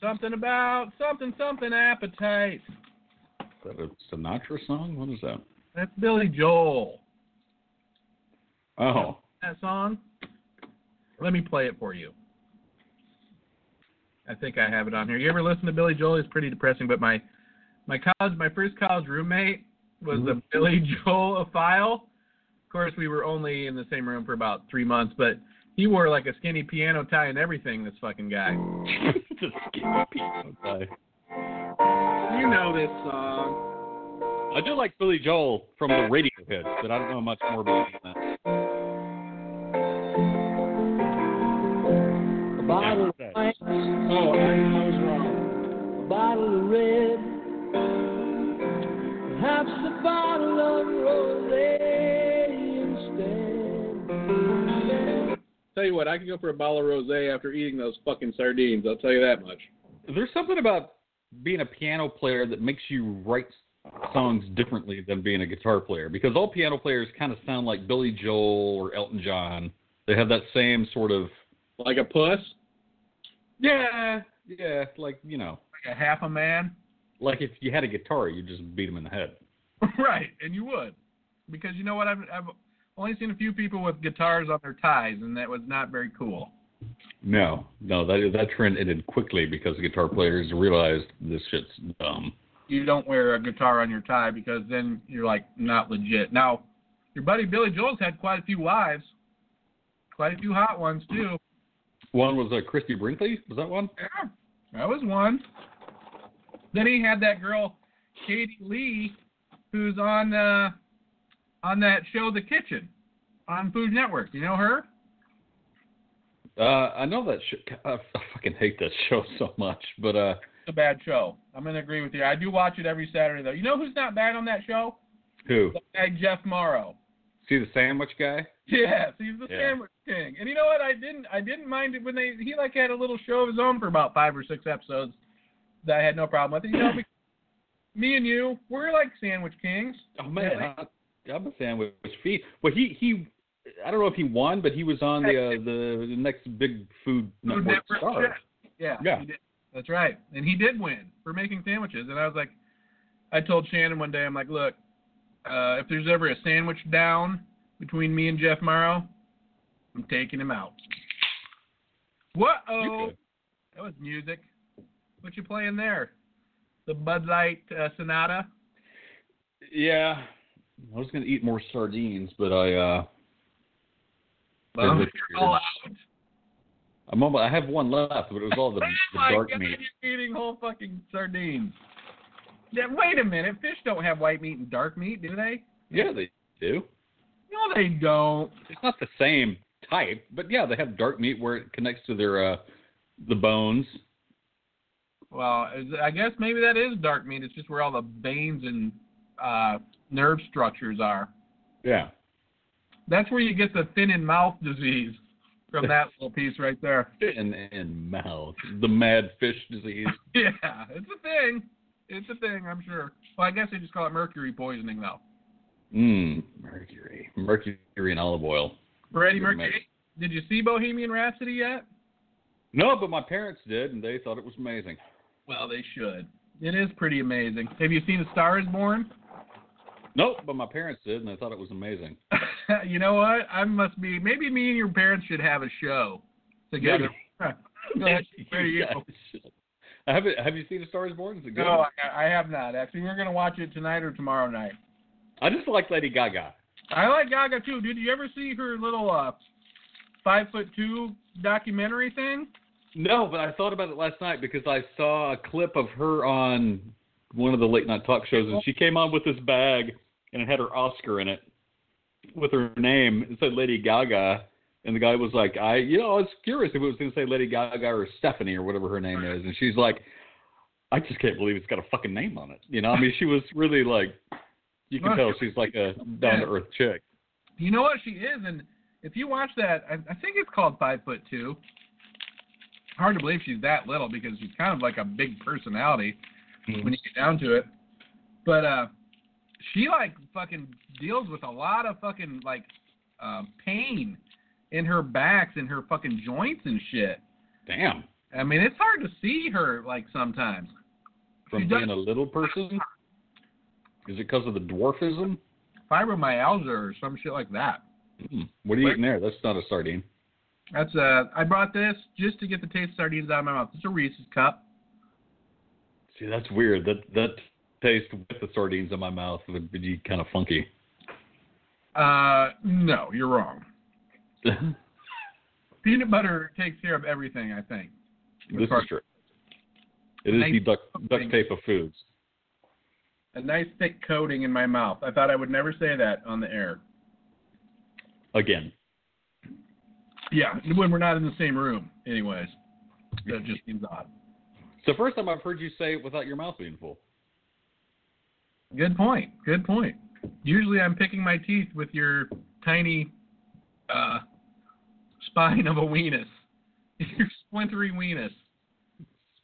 Something about something something appetite. Is that a Sinatra song? What is that? That's Billy Joel. Oh, That song. Let me play it for you. I think I have it on here. You ever listen to Billy Joel? It's pretty depressing. But my my college, my first college roommate was a mm-hmm. Billy Joel file. Of course, we were only in the same room for about three months, but he wore like a skinny piano tie and everything. This fucking guy. the skinny piano guy. You know this song. I do like Billy Joel from the Radiohead, but I don't know much more about him that. A bottle of Yeah. white, Oh, I was wrong. a bottle of red, perhaps a bottle of rosé you what, I could go for a bottle of rosé after eating those fucking sardines. I'll tell you that much. There's something about being a piano player that makes you write songs differently than being a guitar player because all piano players kind of sound like Billy Joel or Elton John. They have that same sort of Like a puss, yeah, yeah, like you know, like a half a man. like if you had a guitar, you'd just beat him in the head. right, and you would, because you know what? I've I've only seen a few people with guitars on their ties, and that was not very cool. No, no, that that trend ended quickly because guitar players realized this shit's dumb. You don't wear a guitar on your tie because then you're like not legit. Now, your buddy Billy Joel's had quite a few wives, quite a few hot ones too. One was uh, Christie Brinkley. Was that one? Yeah, that was one. Then he had that girl, Katie Lee, who's on uh, on that show, The Kitchen, on Food Network. You know her? Uh, I know that. Sh- I, fucking hate that show so much, but uh, It's a bad show. I'm gonna agree with you. I do watch it every Saturday though. You know who's not bad on that show? who? That guy Jeff Mauro. See the sandwich guy? Yes, he's the Yeah. sandwich king. And you know what? I didn't I didn't mind it when they he like had a little show of his own for about five or six episodes that I had no problem with. You know, me and you, we're like sandwich kings. Oh man, I, I'm a sandwich feed. Well, he he, I don't know if he won, but he was on the uh, the, the next big food network star. Yeah. Yeah. That's right. And he did win for making sandwiches. And I was like, I told Shannon one day, I'm like, look, uh, if there's ever a sandwich down between me and Jeff Mauro, I'm taking him out. What? Oh, that was music. What you playing there? The Bud Light uh, Sonata. Yeah. I was gonna eat more sardines, but I uh Well, you're all out. I'm almost, I have one left, but it was all the, Oh the dark God, meat. You're eating whole fucking sardines. Yeah, wait a minute. Fish don't have white meat and dark meat, do they? Yeah, they do. No, they don't. It's not the same type, but yeah, they have dark meat where it connects to their uh the bones. Well, I guess maybe that is dark meat. It's just where all the veins and uh, nerve structures are. Yeah. That's where you get the thin in mouth disease from that little piece right there. And and mouth. The mad fish disease. Yeah, it's a thing. It's a thing, I'm sure. Well, I guess they just call it mercury poisoning though. Mmm. Mercury. Mercury and olive oil. Freddie Mercury. Did you see Bohemian Rhapsody yet? No, but my parents did, and they thought it was amazing. Well, they should. It is pretty amazing. Have you seen A Star Is Born? Nope, but my parents did, and they thought it was amazing. you know what? I must be. Maybe me and your parents should have a show together. Go you Yeah, Have Have you seen A Star Is Born? Is it good? No, I, I have not. Actually, we're gonna watch it tonight or tomorrow night. I just like Lady Gaga. I like Gaga too. Did you ever see her little uh, five foot two documentary thing? No, but I thought about it last night because I saw a clip of her on one of the late night talk shows, and she came on with this bag, and it had her Oscar in it with her name. It said Lady Gaga, and the guy was like, "I, you know, I was curious if it was going to say Lady Gaga or Stephanie or whatever her name is," and she's like, "I just can't believe it's got a fucking name on it." You know, I mean, she was really like, you can tell she's like a down to earth chick. You know what she is, and if you watch that, I, I think it's called Five Foot Two. Hard to believe she's that little because she's kind of like a big personality when you get down to it. But uh, she like fucking deals with a lot of fucking like uh, pain in her backs and her fucking joints and shit. Damn, I mean, it's hard to see her like sometimes. from She does- being a little person. Is it because of the dwarfism? Fibromyalgia or some shit like that. Hmm. What are you eating there? That's not a sardine. That's a. I brought this just to get the taste of sardines out of my mouth. It's a Reese's cup. See, that's weird. That that taste with the sardines in my mouth would be kind of funky. Uh, no, you're wrong. Peanut butter takes care of everything, I think. this is true. It is the Nice duct, duct tape of foods. A nice thick coating in my mouth. I thought I would never say that on the air. Again, Yeah, when we're not in the same room, anyways. That just seems odd. it's the first time I've heard you say it without your mouth being full. Good point. Good point. Usually I'm picking my teeth with your tiny uh, spine of a weenus. Your splintery weenus.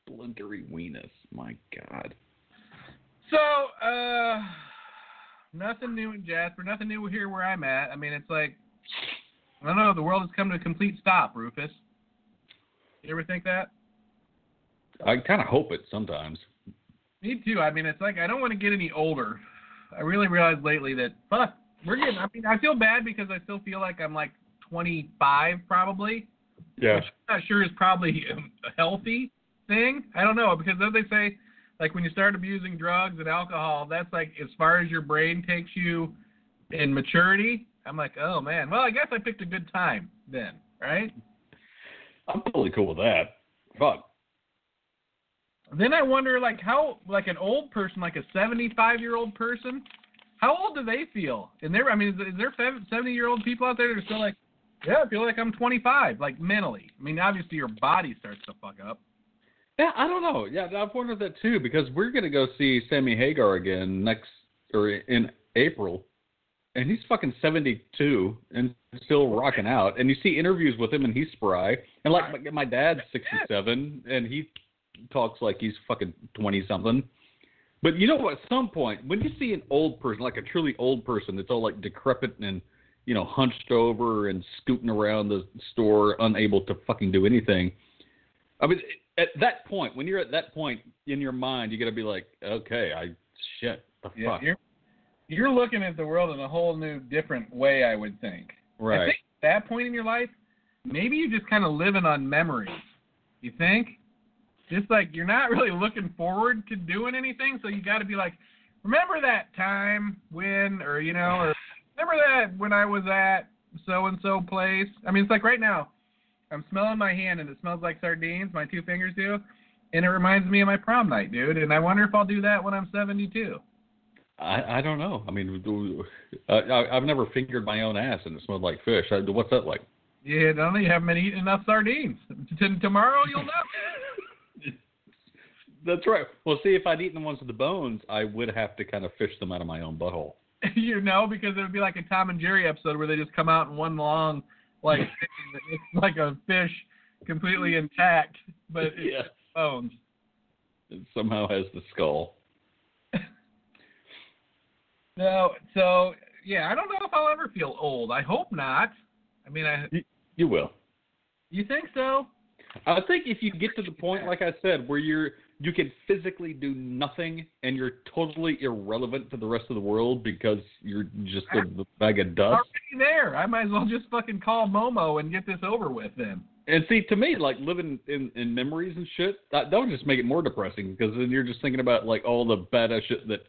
Splintery weenus. My God. So, uh, nothing new in Jasper. Nothing new here where I'm at. I mean, it's like, I don't know, the world has come to a complete stop, Rufus. You ever think that? I kind of hope it sometimes. Me too. I mean, it's like I don't want to get any older. I really realized lately that fuck, we're getting. I mean, I feel bad because I still feel like I'm like 25 probably. Yeah. Which I'm not sure is probably a healthy thing. I don't know because then they say like when you start abusing drugs and alcohol, that's like as far as your brain takes you in maturity. I'm like, oh man. Well, I guess I picked a good time then, right? I'm totally cool with that. Fuck. Then I wonder, like, how, like, an old person, like a 75 year old person, how old do they feel? And there, I mean, is, is there 70 year old people out there that are still like, yeah, I feel like I'm 25, like mentally? I mean, obviously your body starts to fuck up. Yeah, I don't know. Yeah, I've wondered that too because we're gonna go see Sammy Hagar again next or in April, and he's fucking seventy two and still rocking out. And you see interviews with him, and he's spry. And like my, my dad's sixty seven, and he talks like he's fucking twenty something. But you know what? At some point, when you see an old person, like a truly old person, that's all like decrepit and you know hunched over and scooting around the store, unable to fucking do anything. I mean, at that point, when you're at that point in your mind, you got to be like, okay, I shit, the Yeah, fuck, you're you're looking at the world in a whole new, different way. I would think. I right? think at that point in your life, maybe you're just kind of living on memories. You think? Just like you're not really looking forward to doing anything, so you got to be like, remember that time when, or you know, or remember that when I was at so and so place. I mean, it's like right now, I'm smelling my hand and it smells like sardines. My two fingers do, and it reminds me of my prom night, dude. And I wonder if I'll do that when I'm 72. I I don't know. I mean, I, I've never fingered my own ass and it smelled like fish. I, what's that like? Yeah, don't you haven't been eating enough sardines. T- tomorrow you'll know. That's right. Well, see, if I'd eaten the ones with the bones, I would have to kind of fish them out of my own butthole. you know, because it would be like a Tom and Jerry episode where they just come out in one long, like like a fish completely intact, but it's yeah. bones. It somehow has the skull. No, so yeah, I don't know if I'll ever feel old. I hope not. I mean, I You will. you think so? I think if you get to the point, like I said, where you're you can physically do nothing and you're totally irrelevant to the rest of the world because you're just a, a bag of dust. Already there. I might as well just fucking call Momo and get this over with then. And see, to me, like living in in memories and shit, that that would just make it more depressing because then you're just thinking about like all the badass shit that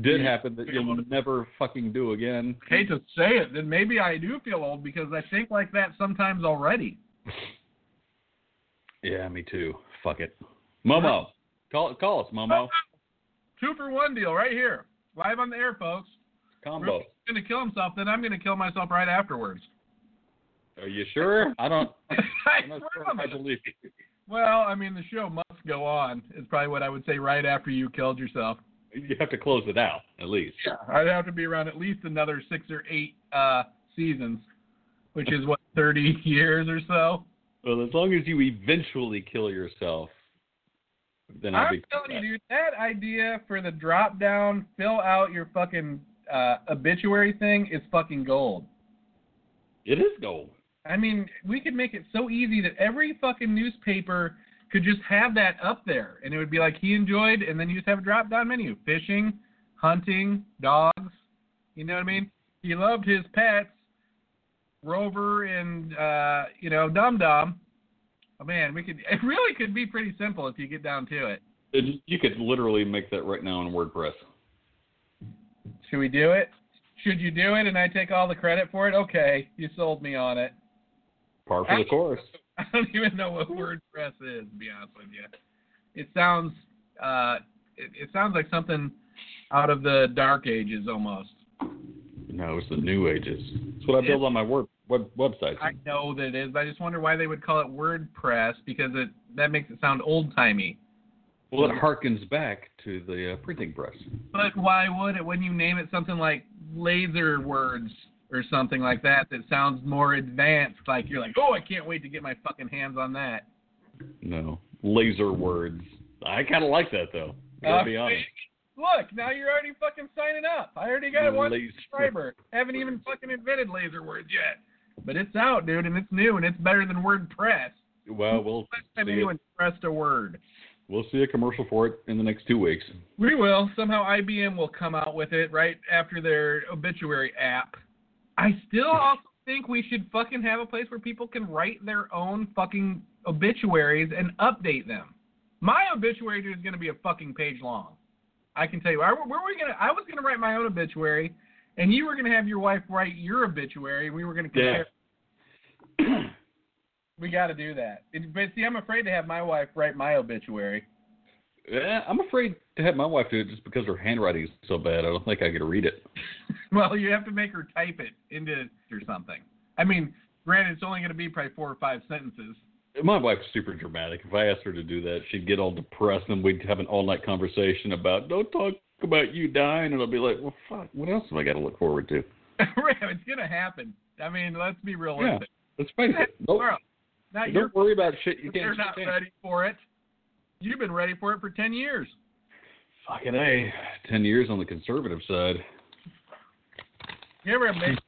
did happen that you'll never fucking do again. Hate to say it, then maybe I do feel old because I think like that sometimes already. Yeah, me too. Fuck it, Momo. Call call us, Momo. Two for one deal right here, live on the air, folks. Combo. Rupert's gonna kill himself, then I'm gonna kill myself right afterwards. Are you sure? I don't. I I'm not sure I believe you. Well, I mean, the show must go on. Is probably what I would say right after you killed yourself. You have to close it out at least. Yeah. I'd have to be around at least another six or eight uh, seasons, which is what thirty years or so. Well, as long as you eventually kill yourself, then I'll I'm be. telling you, dude, that idea for the drop down, fill out your fucking uh, obituary thing is fucking gold. It is gold. I mean, we could make it so easy that every fucking newspaper could just have that up there, and it would be like he enjoyed, and then you just have a drop down menu: fishing, hunting, dogs. You know what I mean? He loved his pets, Rover and uh, you know Dum Dum. Oh man, we could. It really could be pretty simple if you get down to it. It, you could literally make that right now in WordPress. Should we do it? Should you do it and I take all the credit for it? Okay, you sold me on it. Par for the course. I don't even know what WordPress is, to be honest with you. It sounds uh it, it sounds like something out of the dark ages almost. No, it's the New Ages. It's what I build on my word, web websites. I know that it is, but I just wonder why they would call it WordPress because it that makes it sound old timey. Well, it harkens back to the uh, printing press. But why would it when you name it something like laser words or something like that that sounds more advanced? Like you're like, oh, I can't wait to get my fucking hands on that. No, laser words. I kind of like that though. I gotta be Uh, honest. Look, now you're already fucking signing up. I already got one subscriber. Haven't even fucking invented laser words yet. But it's out, dude, and it's new, and it's better than WordPress. Well, we'll Last time see. anyone pressed a word. We'll see a commercial for it in the next two weeks. We will. Somehow IBM will come out with it right after their obituary app. I still also think we should fucking have a place where people can write their own fucking obituaries and update them. My obituary is going to be a fucking page long. I can tell you. I, where were we gonna? I was going to write my own obituary, and you were going to have your wife write your obituary, and we were going to compare. Yeah. We got to do that. It, but see, I'm afraid to have my wife write my obituary. Yeah, I'm afraid to have my wife do it just because her handwriting is so bad. I don't think I could read it. Well, you have to make her type it into or something. I mean, granted, it's only going to be probably four or five sentences. My wife's super dramatic. If I asked her to do that, she'd get all depressed and we'd have an all night conversation about don't talk about you dying and I'll be like, Well fuck, what else have I gotta look forward to? it's going to happen. I mean, let's be realistic. Yeah, Let's face it. Don't, Not don't worry about shit you can't. You're not ready for it. You've been ready for it for 10 years. Fucking A. Ten years on the conservative side. You ever imagine?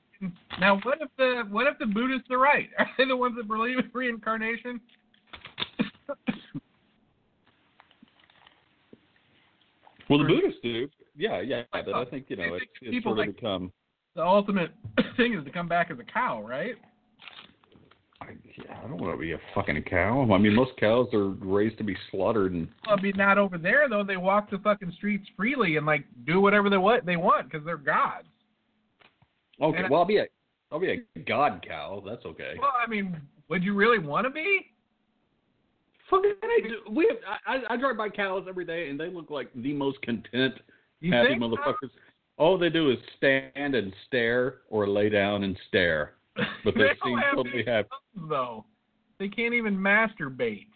Now, what if the what if the Buddhists are right? Are they the ones that believe in reincarnation? Well, the Buddhists do. Yeah, yeah. But I think you know it's, it's People sort of like- become. The ultimate thing is to come back as a cow, right? I, yeah, I don't want to be a fucking cow. I mean, most cows are raised to be slaughtered, and Well, I mean, not over there though. They walk the fucking streets freely and like do whatever they what they want because they're gods. okay. And well, I'll be a I'll be a god cow. That's okay. Well, I mean, would you really want to be? Fucking, I do. We have, I, I drive by cows every day, and they look like the most content, You happy think so? motherfuckers. All they do is stand and stare, or lay down and stare. But they don't seem have totally happy. though. They can't even masturbate.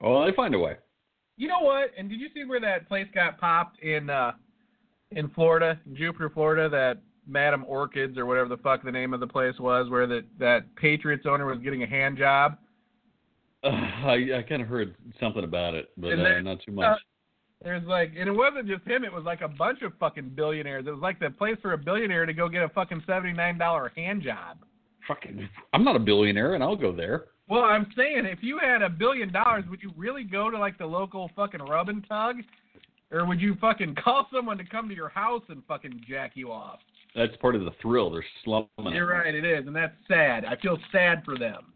Oh, they find a way. You know what? And did you see where that place got popped in uh in Florida, in Jupiter, Florida, that Madam Orchids or whatever the fuck the name of the place was, where that that Patriots owner was getting a hand job. Uh, I I kind of heard something about it, but uh, not too Uh, much. there's like, and it wasn't just him; it was like a bunch of fucking billionaires. It was like the place for a billionaire to go get a fucking seventy nine dollar hand job. Fucking, I'm not a billionaire, and I'll go there. Well, I'm saying, if you had a billion dollars, would you really go to like the local fucking rub and tug, or would you fucking call someone to come to your house and fucking jack you off? That's part of the thrill. They're slumming. You're right, it is, and that's sad. I feel sad for them.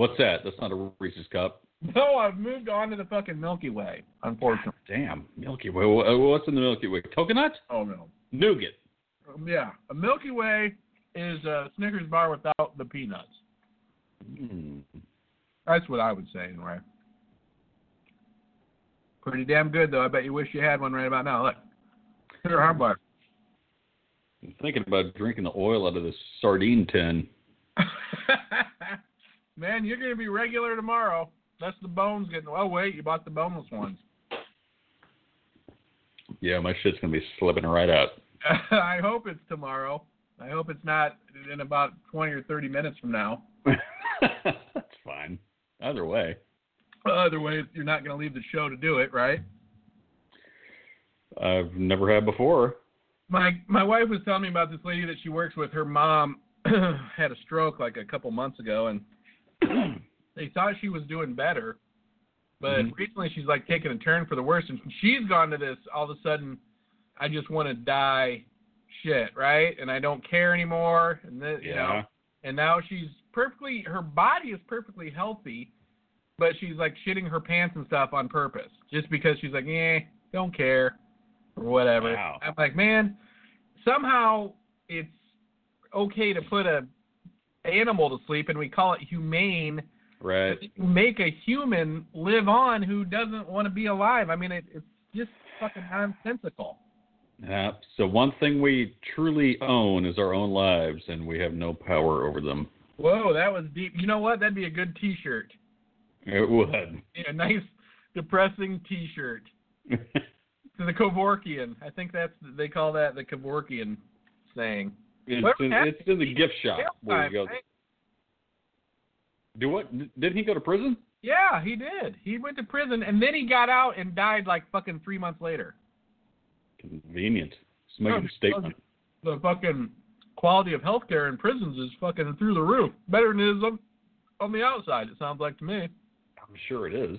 What's that? That's not a Reese's cup. No, I've moved on to the fucking Milky Way, unfortunately. Damn, Milky Way. What's in the Milky Way? Coconut? Oh no. Nougat. Um, yeah, a Milky Way is a Snickers bar without the peanuts. Hmm. That's what I would say, anyway. Pretty damn good, though. I bet you wish you had one right about now. Look, here, hard bar. I'm thinking about drinking the oil out of this sardine tin. Man, you're gonna be regular tomorrow. That's the bones getting. Oh wait, you bought the boneless ones. Yeah, my shit's gonna be slipping right out. I hope it's tomorrow. I hope it's not in about 20 or 30 minutes from now. That's fine. Either way. Either way, you're not going to leave the show to do it, right? I've never had before. My my wife was telling me about this lady that she works with. Her mom had a stroke like a couple months ago, and they thought she was doing better. But Mhm. recently, she's like taking a turn for the worse, and she's gone to this all of a sudden. I just want to die, shit, right? And I don't care anymore, and this, you know. And now she's perfectly her body is perfectly healthy but she's like shitting her pants and stuff on purpose just because she's like eh don't care or whatever Wow. i'm like man somehow it's okay to put a animal to sleep and we call it humane Right. make a human live on who doesn't want to be alive i mean it, it's just fucking nonsensical Yeah. So one thing we truly own is our own lives, and we have no power over them. whoa that was deep you know what that'd be a good t-shirt It would. a nice depressing t-shirt to the Kevorkian. I think that's they call that the Kevorkian saying. It's in, it's in the gift shop where time, you go. right? Do what? Didn't he go to prison? Yeah, he did. He went to prison and then he got out and died like fucking three months later. Convenient. Just making a statement. The fucking quality of healthcare in prisons is fucking through the roof. Better than it is on, on the outside. It sounds like to me. I'm sure it is.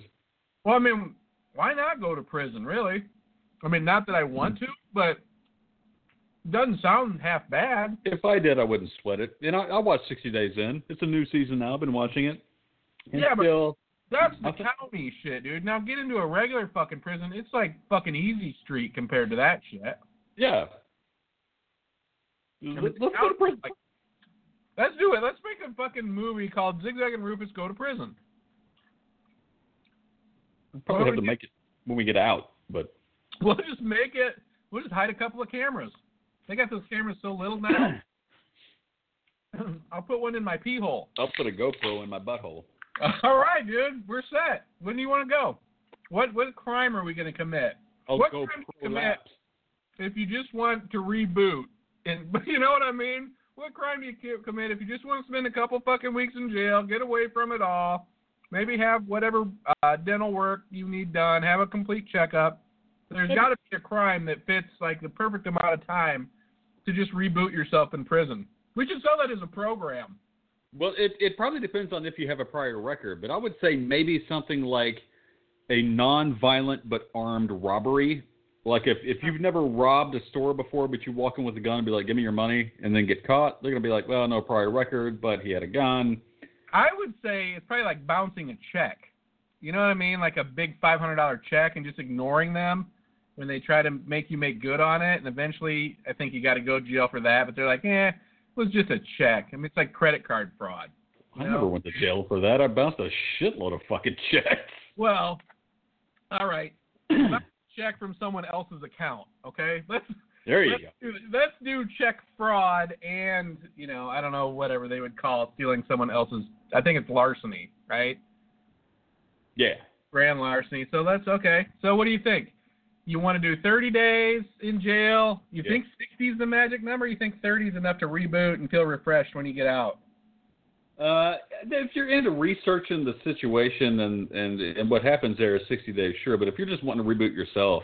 Well, I mean, why not go to prison? Really? I mean, not that I want hmm. to, but doesn't sound half bad. If I did, I wouldn't sweat it. And I, I watched 60 Days In. It's a new season now. I've been watching it. And Yeah, but- That's the think- county shit, dude. Now get into a regular fucking prison. It's like fucking easy street compared to that shit. yeah. Let's go to prison. Like- Let's do it. Let's make a fucking movie called Zigzag and Rufus Go to Prison. Probably have to make it when we get out, but We'll just make it. We'll just hide a couple of cameras. They got those cameras so little now. I'll put one in my pee hole. I'll put a GoPro in my butthole. All right, dude. We're set. When do you want to go? What what crime are we going to commit? I'll What go crime to pro commit? if you just want to reboot, and you know what I mean? What crime do you ki- commit if you just want to spend a couple fucking weeks in jail, get away from it all, maybe have whatever uh, dental work you need done, have a complete checkup? There's got to be a crime that fits like the perfect amount of time to just reboot yourself in prison. We should sell that as a program. Well, it it probably depends on if you have a prior record, but I would say maybe something like a non-violent but armed robbery. Like if if you've never robbed a store before, but you walk in with a gun and be like, "Give me your money," and then get caught, they're gonna be like, "Well, no prior record, but he had a gun." I would say it's probably like bouncing a check. You know what I mean? Like a big five hundred dollar check and just ignoring them when they try to make you make good on it, and eventually I think you got to go to jail for that. But they're like, eh, it was just a check. I mean, it's like credit card fraud. I You never went to jail for that. I bounced a shitload of fucking checks. Well, all right. Check from someone else's account. Okay, let's There you let's go. do, let's do check fraud and you know I don't know whatever they would call stealing someone else's. I think it's larceny, right? Yeah. grand larceny. So that's okay. So what do you think? You want to do 30 days in jail? You Yeah. think 60 is the magic number? You think 30 is enough to reboot and feel refreshed when you get out? Uh, if you're into researching the situation and, and and what happens there is 60 days, sure. But if you're just wanting to reboot yourself,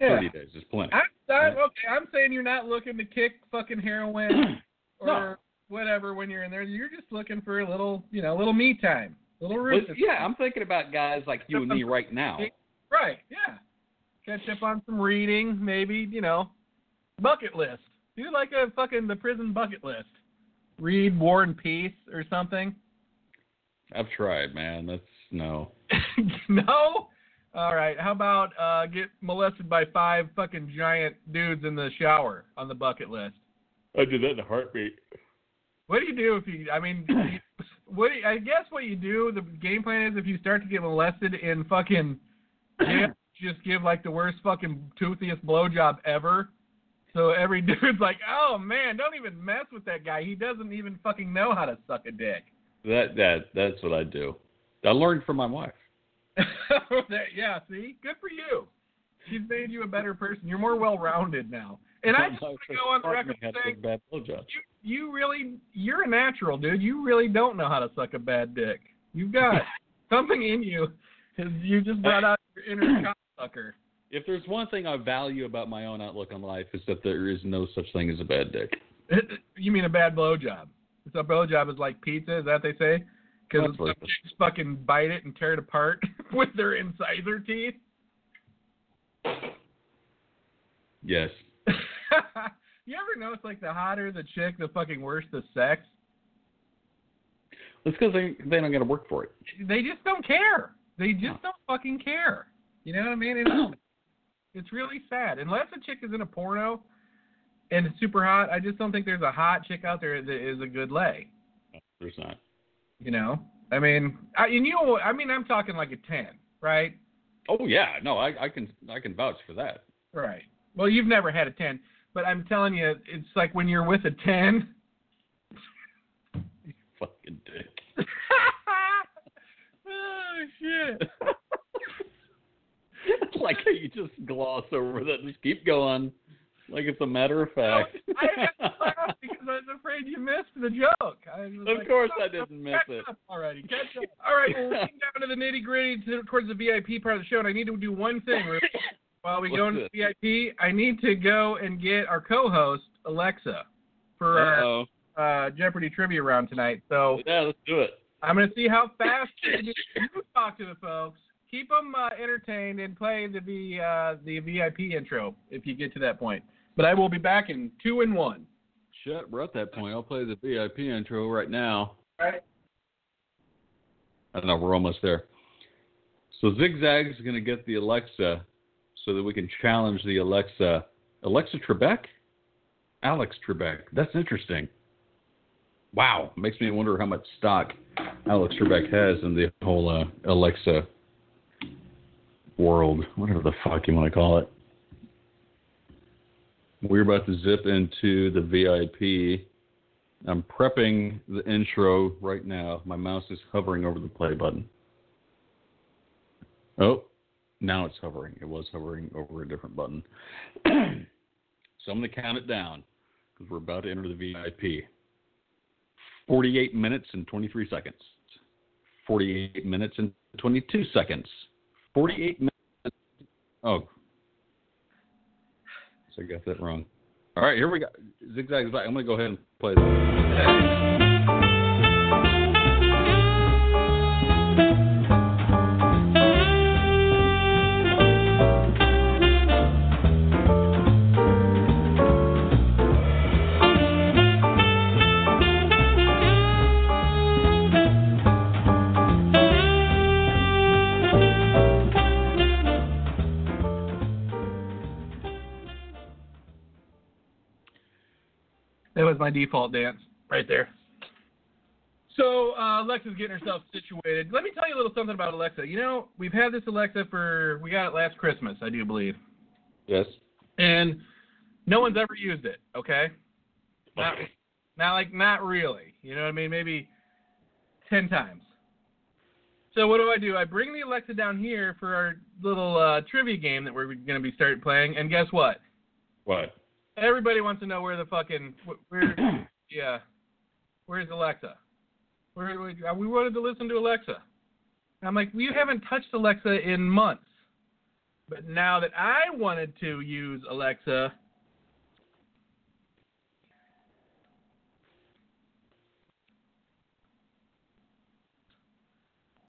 Yeah. 30 days is plenty. I'm, I'm okay. I'm saying you're not looking to kick fucking heroin or No. whatever when you're in there. You're just looking for a little, you know, a little me time, a little yeah, I'm thinking about guys like you and me right now. Right. Yeah. Catch up on some reading, maybe. You know, bucket list. Do you like a fucking the prison bucket list. Read War and Peace or something. I've tried, man. That's no. no. All right. How about uh, get molested by five fucking giant dudes in the shower on the bucket list? I did that in a heartbeat. What do you do if you? I mean, what do you- I guess what you do. The game plan is if you start to get molested in fucking jail, just give like the worst fucking toothiest blowjob ever. So every dude's like, oh man, don't even mess with that guy. He doesn't even fucking know how to suck a dick. That that that's what I do. I learned from my wife. That- yeah, see, good for you. She's made you a better person. You're more well-rounded now. And I just want to go on the record saying bad you you really you're a natural dude. You really don't know how to suck a bad dick. You've got something in you. 'cause You just brought out inner. If there's one thing I value about my own outlook on life is that there is no such thing as a bad dick. You mean a bad blowjob? So a blowjob is like pizza, is that what they say? Because what chicks fucking bite it and tear it apart with their incisor teeth. Yes. you ever notice like the hotter the chick, the fucking worse the sex? It's because they they don't got to work for it. They just don't care. They just don't fucking care. You know what I mean? It's, it's really sad. Unless a chick is in a porno and it's super hot, I just don't think there's a hot chick out there that is a good lay. There's not. You know? I mean, I, and you know, I mean, I'm talking like a ten, right? Oh yeah, no, I, I can I can vouch for that. Right. Well, you've never had a ten, but I'm telling you, it's like when you're with a ten. Fucking dick. oh shit. like you just gloss over that. Just keep going, like it's a matter of fact. I had to laugh because I was afraid you missed the joke. Of like, course "Oh, I didn't miss it." Already, catch up. All right, well, we're getting down to the nitty gritty towards the VIP part of the show, and I need to do one thing while we go What's into the VIP. I need to go and get our co-host Alexa for Uh-oh. our uh, Jeopardy trivia round tonight. So Yeah, let's do it. I'm going to see how fast. You talk to the folks. Keep them uh, entertained and play the the, uh, the VIP intro if you get to that point. But I will be back in two and one. Shit, we're at that point. I'll play the VIP intro right now. All right. I don't know, we're almost there. So Zigzag's going to get the Alexa so that we can challenge the Alexa. Alexa Trebek? Alex Trebek. That's interesting. Wow. Makes me wonder how much stock Alex Trebek has in the whole uh, Alexa world, whatever the fuck you want to call it. We're about to zip into the VIP. I'm prepping the intro right now. My mouse is hovering over the play button. Oh, now it's hovering. It was hovering over a different button. so I'm going to count it down because we're about to enter the VIP. 48 minutes and 23 seconds. 48 minutes and 22 seconds. 48 minutes. Oh. So I got that wrong. All right, here we go. Zigzag. I'm going to go ahead and play this. My default dance right there. So uh, Alexa's getting herself situated. Let me tell you a little something about Alexa. You know, we've had this Alexa for we got it last Christmas, I do believe, Yes. and no one's ever used it. Okay, not not like not really. You know what I mean? Maybe ten times. So what do I do? I bring the Alexa down here for our little uh, trivia game that we're going to be starting playing, and guess what? What? Everybody wants to know where the fucking where yeah, where's Alexa? Where we, uh, we wanted to listen to Alexa. And I'm like, we haven't touched Alexa in months. But now that I wanted to use Alexa,